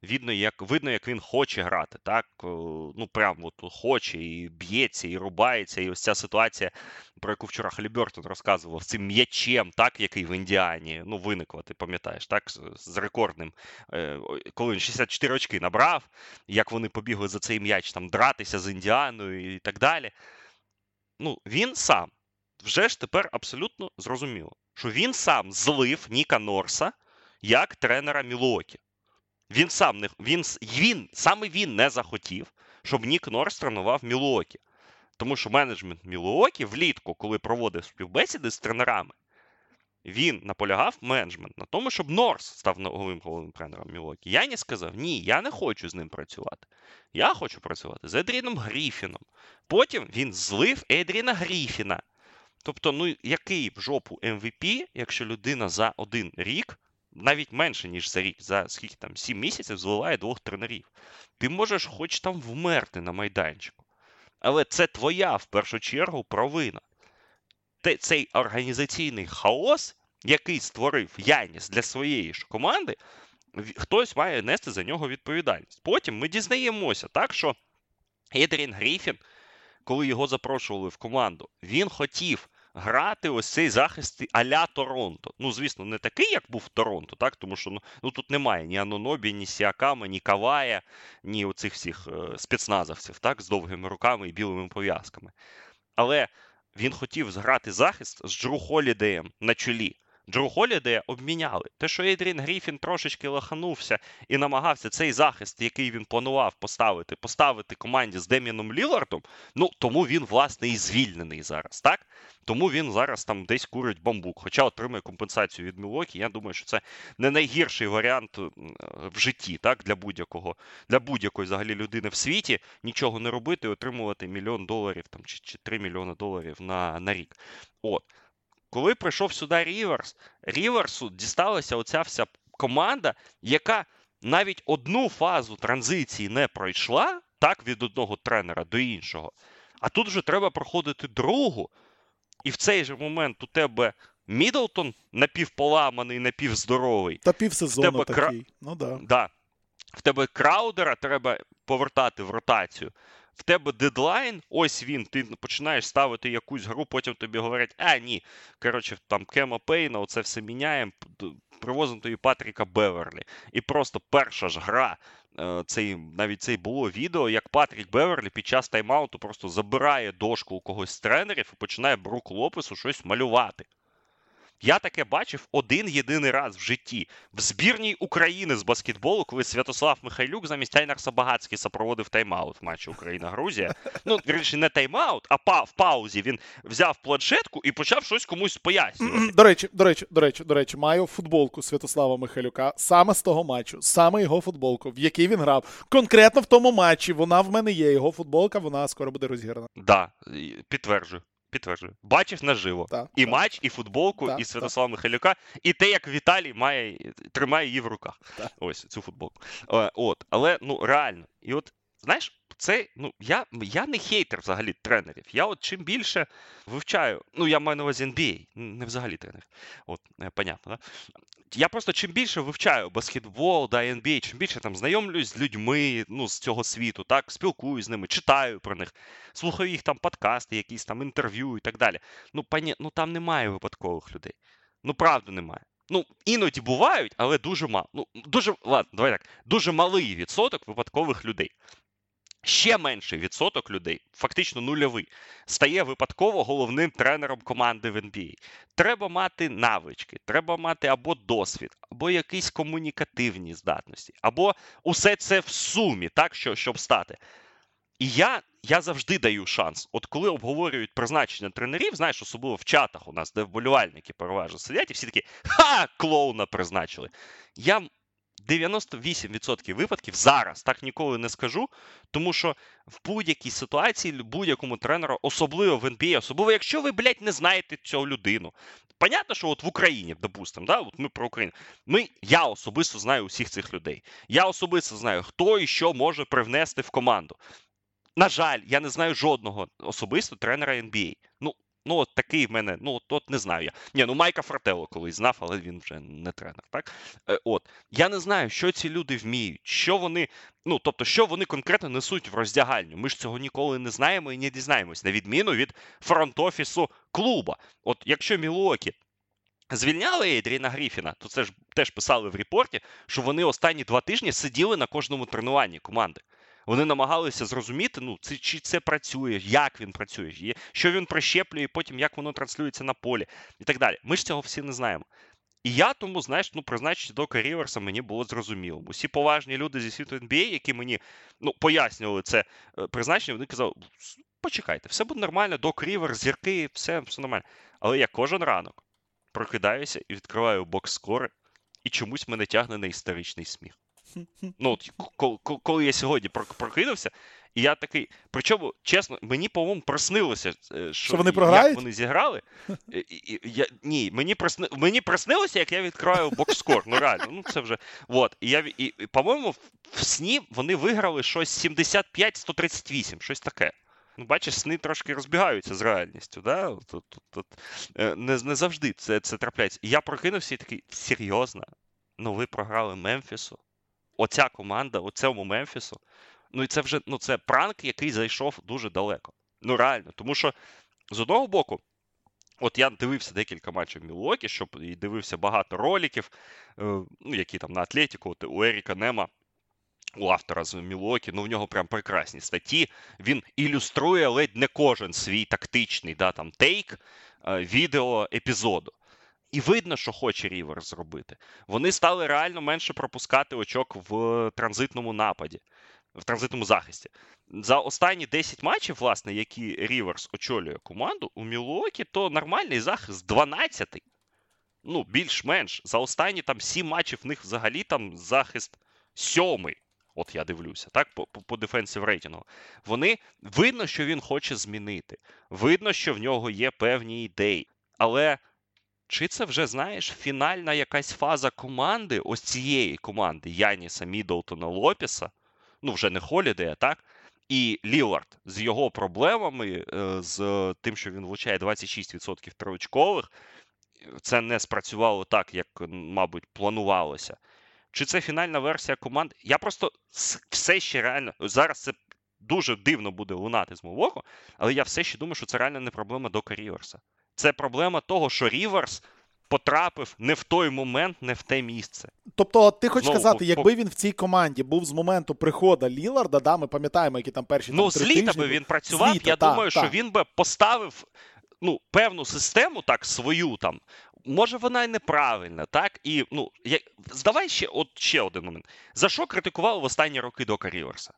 Видно, як видно, як він хоче грати. так? Ну, прям от хоче, і б'ється, і рубається. І ось ця ситуація, про яку вчора Халібертон розказував, з цим м'ячем, так, який в Індіані ну, виникла, ти пам'ятаєш, так, з рекордним, е, коли він 64 очки набрав, як вони побігли за цей м'яч там дратися з Індіаною і так далі. Ну, Він сам вже ж тепер абсолютно зрозуміло, що він сам злив Ніка Норса як тренера Мілуокі. Він сам не він, він, саме він не захотів, щоб Нік Норс тренував Мілуокі. Тому що менеджмент Мілуокі влітку, коли проводив співбесіди з тренерами, він наполягав менеджмент на тому, щоб Норс став новим головним тренером Мілуокі. Я не сказав, ні, я не хочу з ним працювати. Я хочу працювати з Едріном Гріфіном. Потім він злив Едріна Гріфіна. Тобто, ну який в жопу MVP, якщо людина за один рік, навіть менше, ніж за рік, за скільки там, 7 місяців зливає двох тренерів. Ти можеш хоч там вмерти на майданчику. Але це твоя в першу чергу провина. цей організаційний хаос, який створив Яніс для своєї ж команди, хтось має нести за нього відповідальність. Потім ми дізнаємося, так що Едрін Гріфін, коли його запрошували в команду, він хотів грати ось цей захист а-ля Торонто. Ну, звісно, не такий, як був Торонто, так? тому що ну, ну тут немає ні Анонобі, ні Сіакама, ні Кавая, ні оцих всіх е, спецназовців, так, з довгими руками і білими пов'язками. Але він хотів зграти захист з Джру Холідеєм на чолі. Джо Холідея обміняли. Те, що Ейдрін Гріфін трошечки лоханувся і намагався цей захист, який він планував поставити, поставити команді з Деміном Лілардом, ну тому він, власне, і звільнений зараз, так? Тому він зараз там десь курить бамбук, хоча отримує компенсацію від Мілокі. Я думаю, що це не найгірший варіант в житті, так, для будь-якого, для будь-якої взагалі людини в світі нічого не робити і отримувати мільйон доларів там чи, чи 3 мільйони доларів на, на рік. От. Коли прийшов сюди Ріверс, Ріверсу дісталася оця вся команда, яка навіть одну фазу транзиції не пройшла, так, від одного тренера до іншого. А тут вже треба проходити другу. І в цей же момент у тебе Мідлтон напівполаманий, напівздоровий. Та півсезону такий. Кра... Ну да. да. В тебе краудера треба повертати в ротацію в тебе дедлайн, ось він, ти починаєш ставити якусь гру, потім тобі говорять, а ні, коротше, там Кема Пейна, оце все міняємо, привозимо тобі Патріка Беверлі. І просто перша ж гра, е, цей, навіть це було відео, як Патрік Беверлі під час тайм-ауту просто забирає дошку у когось з тренерів і починає Брук Лопесу щось малювати. Я таке бачив один єдиний раз в житті в збірній України з баскетболу, коли Святослав Михайлюк замість Айнарса Багатскіса проводив тайм-аут в матчі Україна-Грузія. Ну, речі, не тайм-аут, а па в паузі він взяв планшетку і почав щось комусь пояснювати. До речі, до речі, до речі, до речі, маю футболку Святослава Михайлюка саме з того матчу, саме його футболку, в який він грав. Конкретно в тому матчі вона в мене є. Його футболка, вона скоро буде розіграна. Так, да, підтверджую. Підтверджую. Бачив наживо. Так, і так. матч, і футболку, так, і Святослава Михайлюка, і те, як Віталій має, тримає її в руках. Ось цю футболку. Е, от, Але ну реально. І от, знаєш, це ну я я не хейтер взагалі тренерів. Я от чим більше вивчаю, ну я маю на увазі NBA, не взагалі тренер. От, е, понятно, да? Я просто чим більше вивчаю баскетбол, да, NBA, чим більше там знайомлюсь з людьми ну, з цього світу, так, спілкуюсь з ними, читаю про них, слухаю їх там подкасти, якісь там інтерв'ю і так далі. Ну, пані, ну там немає випадкових людей. Ну, правда, немає. Ну, іноді бувають, але дуже мало. Ну, дуже ладно, давай так, дуже малий відсоток випадкових людей ще менший відсоток людей, фактично нульовий, стає випадково головним тренером команди в NBA. Треба мати навички, треба мати або досвід, або якісь комунікативні здатності, або усе це в сумі, так, що, щоб стати. І я я завжди даю шанс. От коли обговорюють призначення тренерів, знаєш, особливо в чатах у нас, де вболівальники переважно сидять, і всі такі ха, клоуна призначили. Я 98% випадків зараз так ніколи не скажу, тому що в будь-якій ситуації будь-якому тренеру, особливо в NBA, особливо якщо ви, блядь, не знаєте цю людину. Понятно, що от в Україні, допустимо, да, от ми про Україну. Ми, Я особисто знаю усіх цих людей. Я особисто знаю, хто і що може привнести в команду. На жаль, я не знаю жодного особисто тренера NBA. Ну, Ну, от такий в мене, ну от, от не знаю я. Ні, ну Майка Фрателло колись знав, але він вже не тренер. так? Е, от. Я не знаю, що ці люди вміють, що вони, ну, тобто, що вони конкретно несуть в роздягальню. Ми ж цього ніколи не знаємо і не дізнаємось, на відміну від фронт-офісу клуба. От якщо Мілокі звільняли Едріна Гріфіна, то це ж теж писали в репорті, що вони останні два тижні сиділи на кожному тренуванні команди. Вони намагалися зрозуміти, ну це чи це працює, як він працює, що він прищеплює, потім як воно транслюється на полі і так далі. Ми ж цього всі не знаємо. І я тому, знаєш, ну, призначення Дока Ріверса мені було зрозуміло. Усі поважні люди зі світу NBA, які мені ну, пояснювали це е, призначення, вони казали: почекайте, все буде нормально, Док Ріверс, зірки, все, все нормально. Але я кожен ранок прокидаюся і відкриваю бокс скори, і чомусь мене тягне на історичний сміх. Ну, от, коли я сьогодні прокинувся, і я такий. Причому, чесно, мені, по-моєму, приснилося, е, що, що вони програють? як вони зіграли. І, і, я, Ні, мені присни, мені приснилося, як я відкриваю бокскор. Ну, реально, ну це вже. От. І, я, і, і, по-моєму, в сні вони виграли щось 75-138, щось таке. Ну, бачиш, сни трошки розбігаються з реальністю. Да? Тут, тут, тут. Не, не завжди це, це трапляється. І я прокинувся і такий, серйозно? Ну, ви програли Мемфісу. Оця команда, оцьому Мемфісу. Ну і це вже ну, це пранк, який зайшов дуже далеко. Ну, реально. Тому що з одного боку, от я дивився декілька матчів Мілуокі, щоб і дивився багато роликів, е, ну, які там на Атлетіку, от у Еріка Нема. У автора з Мілуокі, ну в нього прям прекрасні статті. Він ілюструє ледь не кожен свій тактичний да, там, тейк е, відео епізоду. І видно, що хоче Рівер зробити. Вони стали реально менше пропускати очок в транзитному нападі, в транзитному захисті. За останні 10 матчів, власне, які Ріверс очолює команду, у Мілуокі то нормальний захист 12 Ну, більш-менш. За останні там 7 матчів в них взагалі там захист сьомий. От я дивлюся, так, по, дефенсив рейтингу. Вони видно, що він хоче змінити. Видно, що в нього є певні ідеї. Але чи це вже, знаєш, фінальна якась фаза команди, ось цієї команди Яніса, Мідлтона, Лопіса, ну вже не Холідея, так? І Лілард з його проблемами, е, з тим, що він влучає 26% триочкових, це не спрацювало так, як, мабуть, планувалося. Чи це фінальна версія команди? Я просто все ще реально. Зараз це дуже дивно буде лунати з мого але я все ще думаю, що це реально не проблема Дока Ріверса. Це проблема того, що Ріверс потрапив не в той момент, не в те місце. Тобто, ти хочеш Ну, сказати, якби він в цій команді був з моменту приходу Ліларда, да, ми пам'ятаємо, які там перші Ну, там, з три літа тижні би він працював. З літа, я та, думаю, та. що він би поставив ну, певну систему, так, свою там. Може, вона і неправильна, так? І ну, я... здавай ще, от ще один момент. За що критикували в останні роки Дока Ріверса?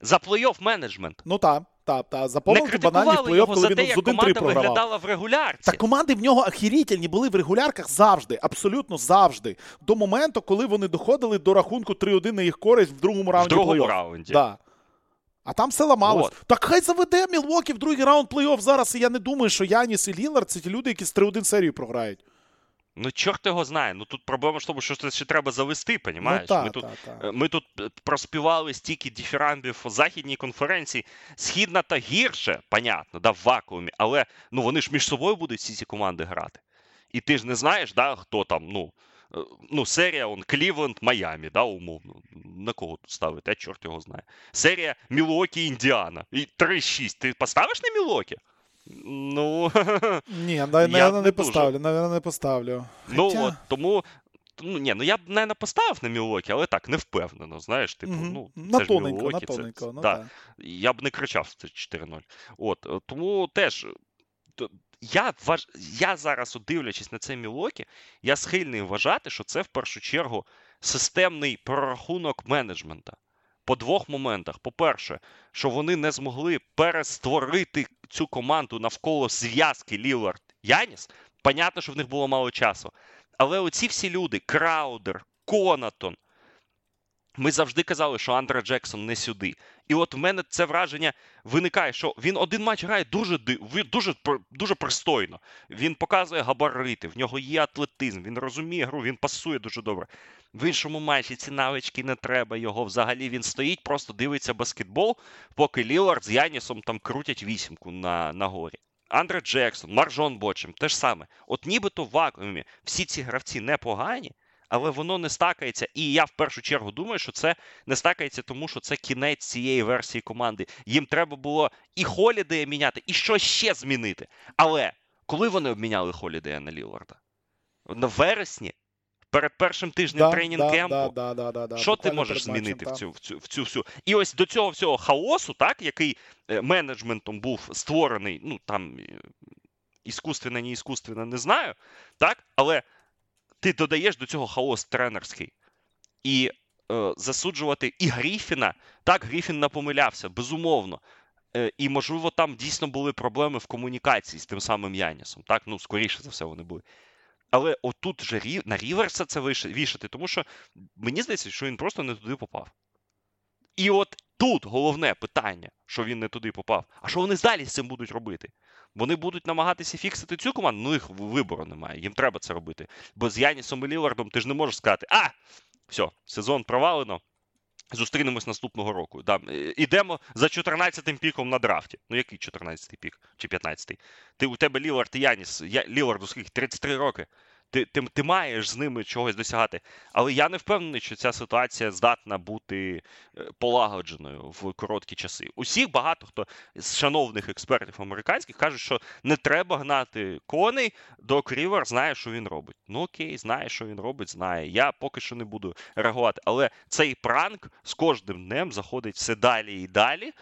За плей-офф менеджмент. Ну так, та. За Не банальні плей-офф, коли він з як 1-3 команда програвав. виглядала в регулярці. Та команди в нього охерітельні були в регулярках завжди, абсолютно завжди. До моменту, коли вони доходили до рахунку 3-1 на їх користь в другому раунді. в другому раунді. Да. А там все ламалось. Вот. Так хай заведе Мілвокі в другий раунд плей-офф зараз. І я не думаю, що Яніс і Лілард це ті люди, які з 3-1 серію програють. Ну, чорт його знає. Ну тут проблема в тому, що це ще треба завести, понімаєш? Ну, та, ми, тут, та, та. е, ми тут е, проспівали стільки діфірамбів у західній конференції. Східна та гірше, понятно, да, в вакуумі, але ну вони ж між собою будуть всі ці команди грати. І ти ж не знаєш, да, хто там, ну. е, Ну, серія он Клівленд, Майамі, да, умовно. На кого тут ставити? А чорт його знає. Серія Мілуокі, Індіана. І 3-6. Ти поставиш на Мілуокі? Ну. Ні, на, Я я не поставлю, навіть не поставлю. Ну от тому. Ну ні, ну я б не поставив на Мілокі, але так, не впевнено. Знаєш, типу, ну на це ж тоненько, на це-. Ну, да. Я б не кричав це 4-0. От е, тому теж. Я вваж... я зараз, дивлячись на це Мілокі, я схильний вважати, що це в першу чергу системний прорахунок менеджмента. По двох моментах. По-перше, що вони не змогли перестворити цю команду навколо зв'язки Лілард Яніс. Понятно, що в них було мало часу. Але оці всі люди: Краудер, Конатон. Ми завжди казали, що Андре Джексон не сюди. І от в мене це враження виникає, що він один матч грає дуже дуже, дуже пристойно. Він показує габарити, в нього є атлетизм, він розуміє гру, він пасує дуже добре. В іншому матчі ці навички не треба його. Взагалі він стоїть, просто дивиться баскетбол, поки Лілард з Янісом там крутять вісімку на, на горі. Андре Джексон, Маржон Бочем, те ж саме. От нібито в вакуумі всі ці гравці непогані, але воно не стакається. І я в першу чергу думаю, що це не стакається, тому що це кінець цієї версії команди. Їм треба було і Холідея міняти, і що ще змінити. Але коли вони обміняли Холідея на Ліларда? На вересні, перед першим тижнем Да, тренінг да, кемпу. да, да, да, да, да. Що ти можеш матчем, змінити в цю, в цю в цю всю? І ось до цього всього хаосу, так, який е, менеджментом був створений, ну там е, іскусственно, не іскусственно, не знаю, так, але ти додаєш до цього хаос тренерський. І е, засуджувати і Гріфіна, так, Гріфін напомилявся, безумовно. Е, і, можливо, там дійсно були проблеми в комунікації з тим самим Янісом. Так, ну, скоріше за все, вони були. Але отут же Рі- на Ріверса це вішати, тому що мені здається, що він просто не туди попав. І от тут головне питання, що він не туди попав. А що вони далі з цим будуть робити? Вони будуть намагатися фіксити цю команду, ну їх вибору немає, їм треба це робити. Бо з Янісом і Лілардом ти ж не можеш сказати, а, все, сезон провалено, Зустрінемось наступного року. Да. Ідемо за 14-м піком на драфті. Ну, який 14-й пік чи 15-й? Ти у тебе Лілард і Яніс. Я, Ліларду скільки? 33 роки. Ти, ти ти, маєш з ними чогось досягати. Але я не впевнений, що ця ситуація здатна бути е, полагодженою в короткі часи. Усіх багато хто з шановних експертів американських кажуть, що не треба гнати коней, до Рівер знає, що він робить. Ну окей, знає, що він робить, знає. Я поки що не буду реагувати. Але цей пранк з кожним днем заходить все далі і далі.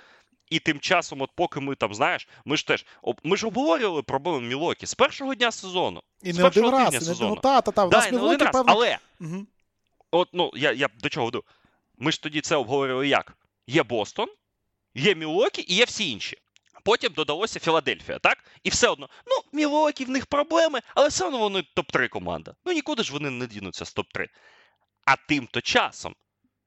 І тим часом, от поки ми там, знаєш, ми ж теж ми ж обговорювали проблеми Мілокі з першого дня сезону. І з не один раз, і не сезону. та, та, та, да, не один раз, певно... Але угу. от, ну, я я до чого веду? Ми ж тоді це обговорювали як? Є Бостон, є Мілокі і є всі інші. Потім додалося Філадельфія, так? І все одно, ну, Мілокі, в них проблеми, але все одно вони топ-3 команда. Ну нікуди ж вони не дінуться з топ-3. А тим-то часом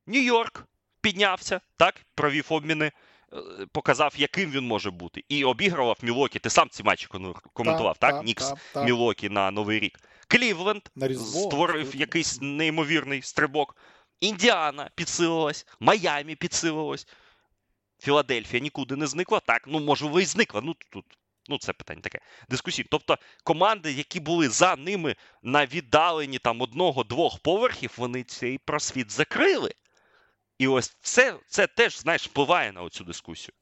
Нью-Йорк піднявся, так, провів обміни. Е, показав, яким він може бути, і обігрував Мілокі. Ти сам ці матчі коментував, так? так? Нікс так, Мілокі на Новий рік. Клівленд створив якийсь неймовірний стрибок. Індіана підсилилась, Майамі підсилилась. Філадельфія нікуди не зникла. Так, ну може, і зникла. Ну тут. Ну, це питання таке дискусії. Тобто команди, які були за ними на віддаленні там одного-двох поверхів, вони цей просвіт закрили. І ось це це теж, знаєш, впливає на цю дискусію.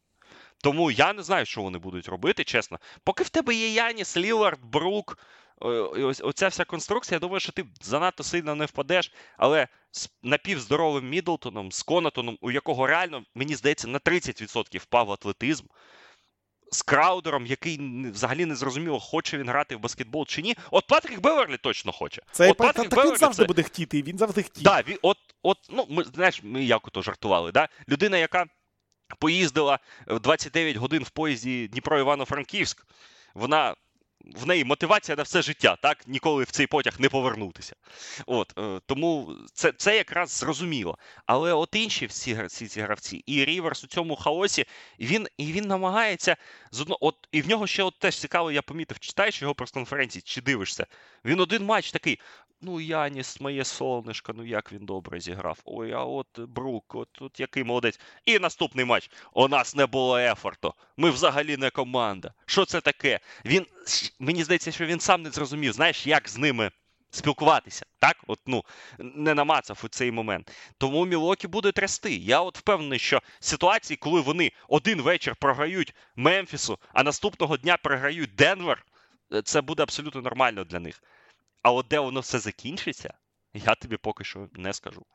Тому я не знаю, що вони будуть робити, чесно. Поки в тебе є Яніс, Лілард, Брук, ось оця вся конструкція, я думаю, що ти занадто сильно не впадеш, але з напівздоровим Мідлтоном, з Коннатоном, у якого реально, мені здається, на 30% впав атлетизм з Краудером, який взагалі не зрозуміло, хоче він грати в баскетбол чи ні. От Патрік Беверлі точно хоче. Це от Патрік так, Беверлі, він завжди це... буде хотіти, він завжди хотів. Да, він, от, от, ну, ми, знаєш, ми як ото жартували. Да? Людина, яка поїздила 29 годин в поїзді Дніпро Івано-Франківськ, вона в неї мотивація на все життя, так ніколи в цей потяг не повернутися. От е, Тому це це якраз зрозуміло. Але от інші всі, всі ці гравці, і Ріверс у цьому хаосі, він і він намагається з одно, от і в нього ще от теж цікаво, я помітив, читаєш його прес-конференції, чи дивишся. Він один матч такий. Ну, Яніс, моє сонечко, ну як він добре зіграв. Ой, а от Брук, от, от який молодець. І наступний матч. У нас не було ефорту. Ми взагалі не команда. Що це таке? Він мені здається, що він сам не зрозумів, знаєш, як з ними спілкуватися. Так, от ну не намацав у цей момент. Тому Мілокі буде трясти. Я от впевнений, що ситуації, коли вони один вечір програють Мемфісу, а наступного дня програють Денвер, е, це буде абсолютно нормально для них. А от де воно все закінчиться, я тобі поки що не скажу.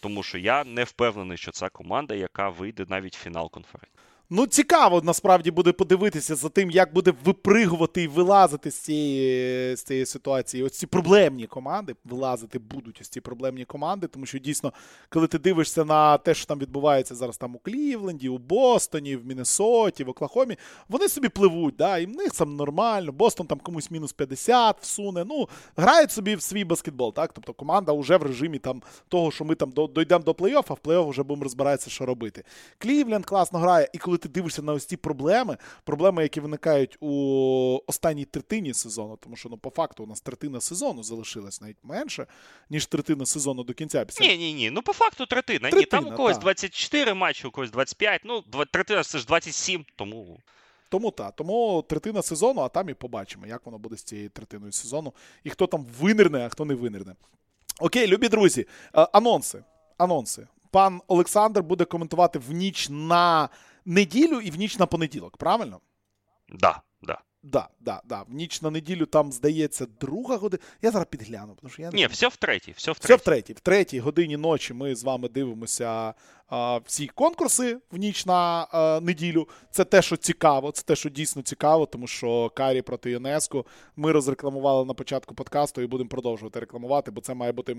Тому що я не впевнений, що це команда, яка вийде навіть в фінал конференції. Ну, цікаво насправді буде подивитися за тим, як буде випригувати і вилазити з цієї з цієї ситуації. Ось ці проблемні команди вилазити будуть ось ці проблемні команди, тому що дійсно, коли ти дивишся на те, що там відбувається зараз там у Клівленді, у Бостоні, в Міннесоті, в Оклахомі, вони собі пливуть, да, і в них там нормально. Бостон там комусь мінус 50 всуне. Ну, грають собі в свій баскетбол. так, Тобто команда вже в режимі там того, що ми там дойдемо до плей-офф, а в плей-офф вже будемо розбиратися, що робити. Клівленд класно грає, і коли ти дивишся на ось ці проблеми, проблеми, які виникають у останній третині сезону, тому що ну по факту у нас третина сезону залишилась навіть менше, ніж третина сезону до кінця. Після... Ні, ні, ні. Ну по факту третина. третина ні, там у когось та. 24 матчі, у когось 25. Ну, третина це ж 27, тому. Тому так, тому третина сезону, а там і побачимо, як воно буде з цією третиною сезону. І хто там винирне, а хто не винирне. Окей, любі друзі, е, анонси. Анонси пан Олександр буде коментувати в ніч на неділю і в ніч на понеділок, правильно? Да, да. Да, да, да. В ніч на неділю там, здається, друга година. Я зараз підгляну. тому що я не Ні, все в третій. Все в третій. Все в третій. В третій годині ночі ми з вами дивимося а, всі конкурси в ніч на а, неділю. Це те, що цікаво, це те, що дійсно цікаво, тому що Карі проти ЮНЕСКО ми розрекламували на початку подкасту і будемо продовжувати рекламувати, бо це має бути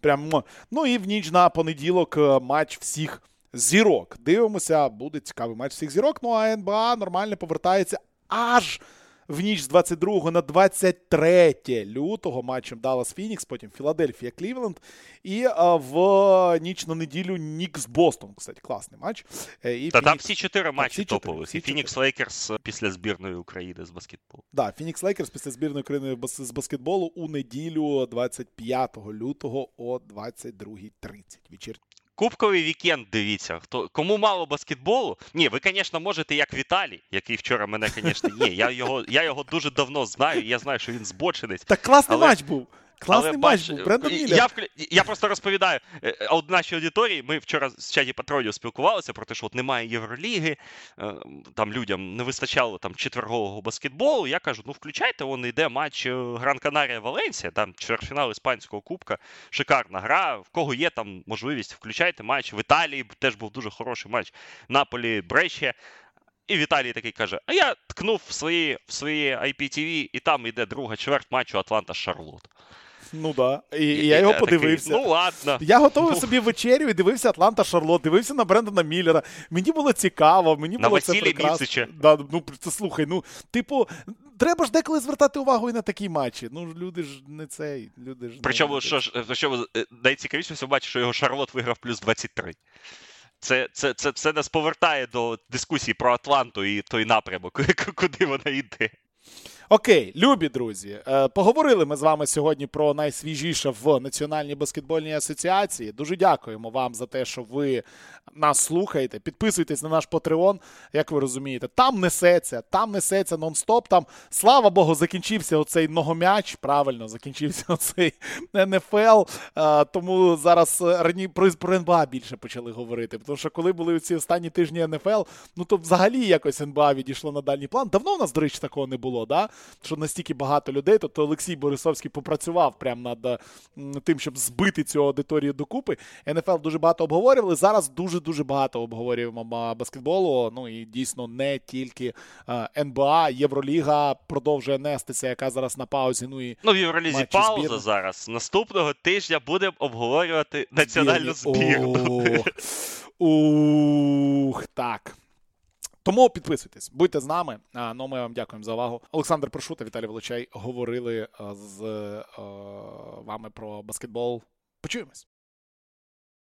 прям. Ну і в ніч на понеділок е, матч всіх. Зірок. Дивимося, буде цікавий матч всіх зірок. Ну а НБА нормально повертається аж в ніч з 22 на 23 лютого матчем Даллас Фінікс, потім Філадельфія Клівленд. І а, в ніч на неділю Нікс Бостон. Кстати, класний матч. Е, і Та Фінікс... там всі чотири матчі топових. І Фінікс Лейкерс після збірної України з баскетболу. Так, Фінікс Лейкерс після збірної України з баскетболу у неділю 25 лютого о 22.30. Вечір. Кубковий вікенд, дивіться. Хто кому мало баскетболу? Ні, ви, звісно, можете, як Віталій, який вчора мене, звісно, ні. Я його, я його дуже давно знаю. і Я знаю, що він збочинець. Так класний Але- матч був. Класний Але матч був. Брендон Міллер. Я, я просто розповідаю е, е, от нашій аудиторії. Ми вчора з чаті патронів спілкувалися про те, що от немає Євроліги, е, там людям не вистачало там четвергового баскетболу. Я кажу, ну включайте, вон йде матч Гран Канарія Валенсія, там чвертьфінал іспанського кубка. Шикарна гра. В кого є там можливість, включайте матч. В Італії теж був дуже хороший матч. Наполі Брешія. І Віталій такий каже: А я ткнув в свої, в свої IPTV, і там йде друга чверть матчу Атланта Шарлот. Ну да. І, і я його подивився. ну ладно. Я готовий Ну. собі вечерю і дивився Атланта Шарлот, дивився на Брендона Міллера. Мені було цікаво, мені На було це прекрасно. Да, ну це слухай, ну, типу, треба ж деколи звертати увагу і на такі матчі. Ну, люди ж не цей, люди ж. не- Причому, що ж, причому е, найцікавіше, що бачиш, що його Шарлот виграв плюс 23. Це, це, це, це нас повертає до дискусії про Атланту і той напрямок, *laughs* куди вона йде. Окей, любі друзі, е, поговорили ми з вами сьогодні про найсвіжіше в Національній баскетбольній асоціації. Дуже дякуємо вам за те, що ви нас слухаєте. Підписуйтесь на наш Patreon, як ви розумієте. Там несеться, там несеться нон-стоп. Там, слава Богу, закінчився оцей многом'яч. Правильно, закінчився *laughs* оцей НФЛ. Е, Тому зараз е, рані про, про НБА більше почали говорити. Тому що коли були ці останні тижні НФЛ, ну то взагалі якось НБА відійшло на дальній план. Давно у нас, до речі, такого не було, да? Що настільки багато людей. Тобто Олексій Борисовський попрацював прямо над е, тим, щоб збити цю аудиторію докупи. НФЛ дуже багато обговорювали. Зараз дуже-дуже багато обговорюємо баскетболу. Ну і дійсно не тільки е, НБА, Євроліга продовжує нестися, яка зараз на паузі. Ну і Ну, в Євролізі пауза збірної. зараз. Наступного тижня будемо обговорювати національну збірну. *laughs* Ух, так. Тому підписуйтесь, будьте з нами. А, Ну, ми вам дякуємо за увагу. Олександр Прошута, Віталій Волочай говорили з е, вами про баскетбол. Почуємось.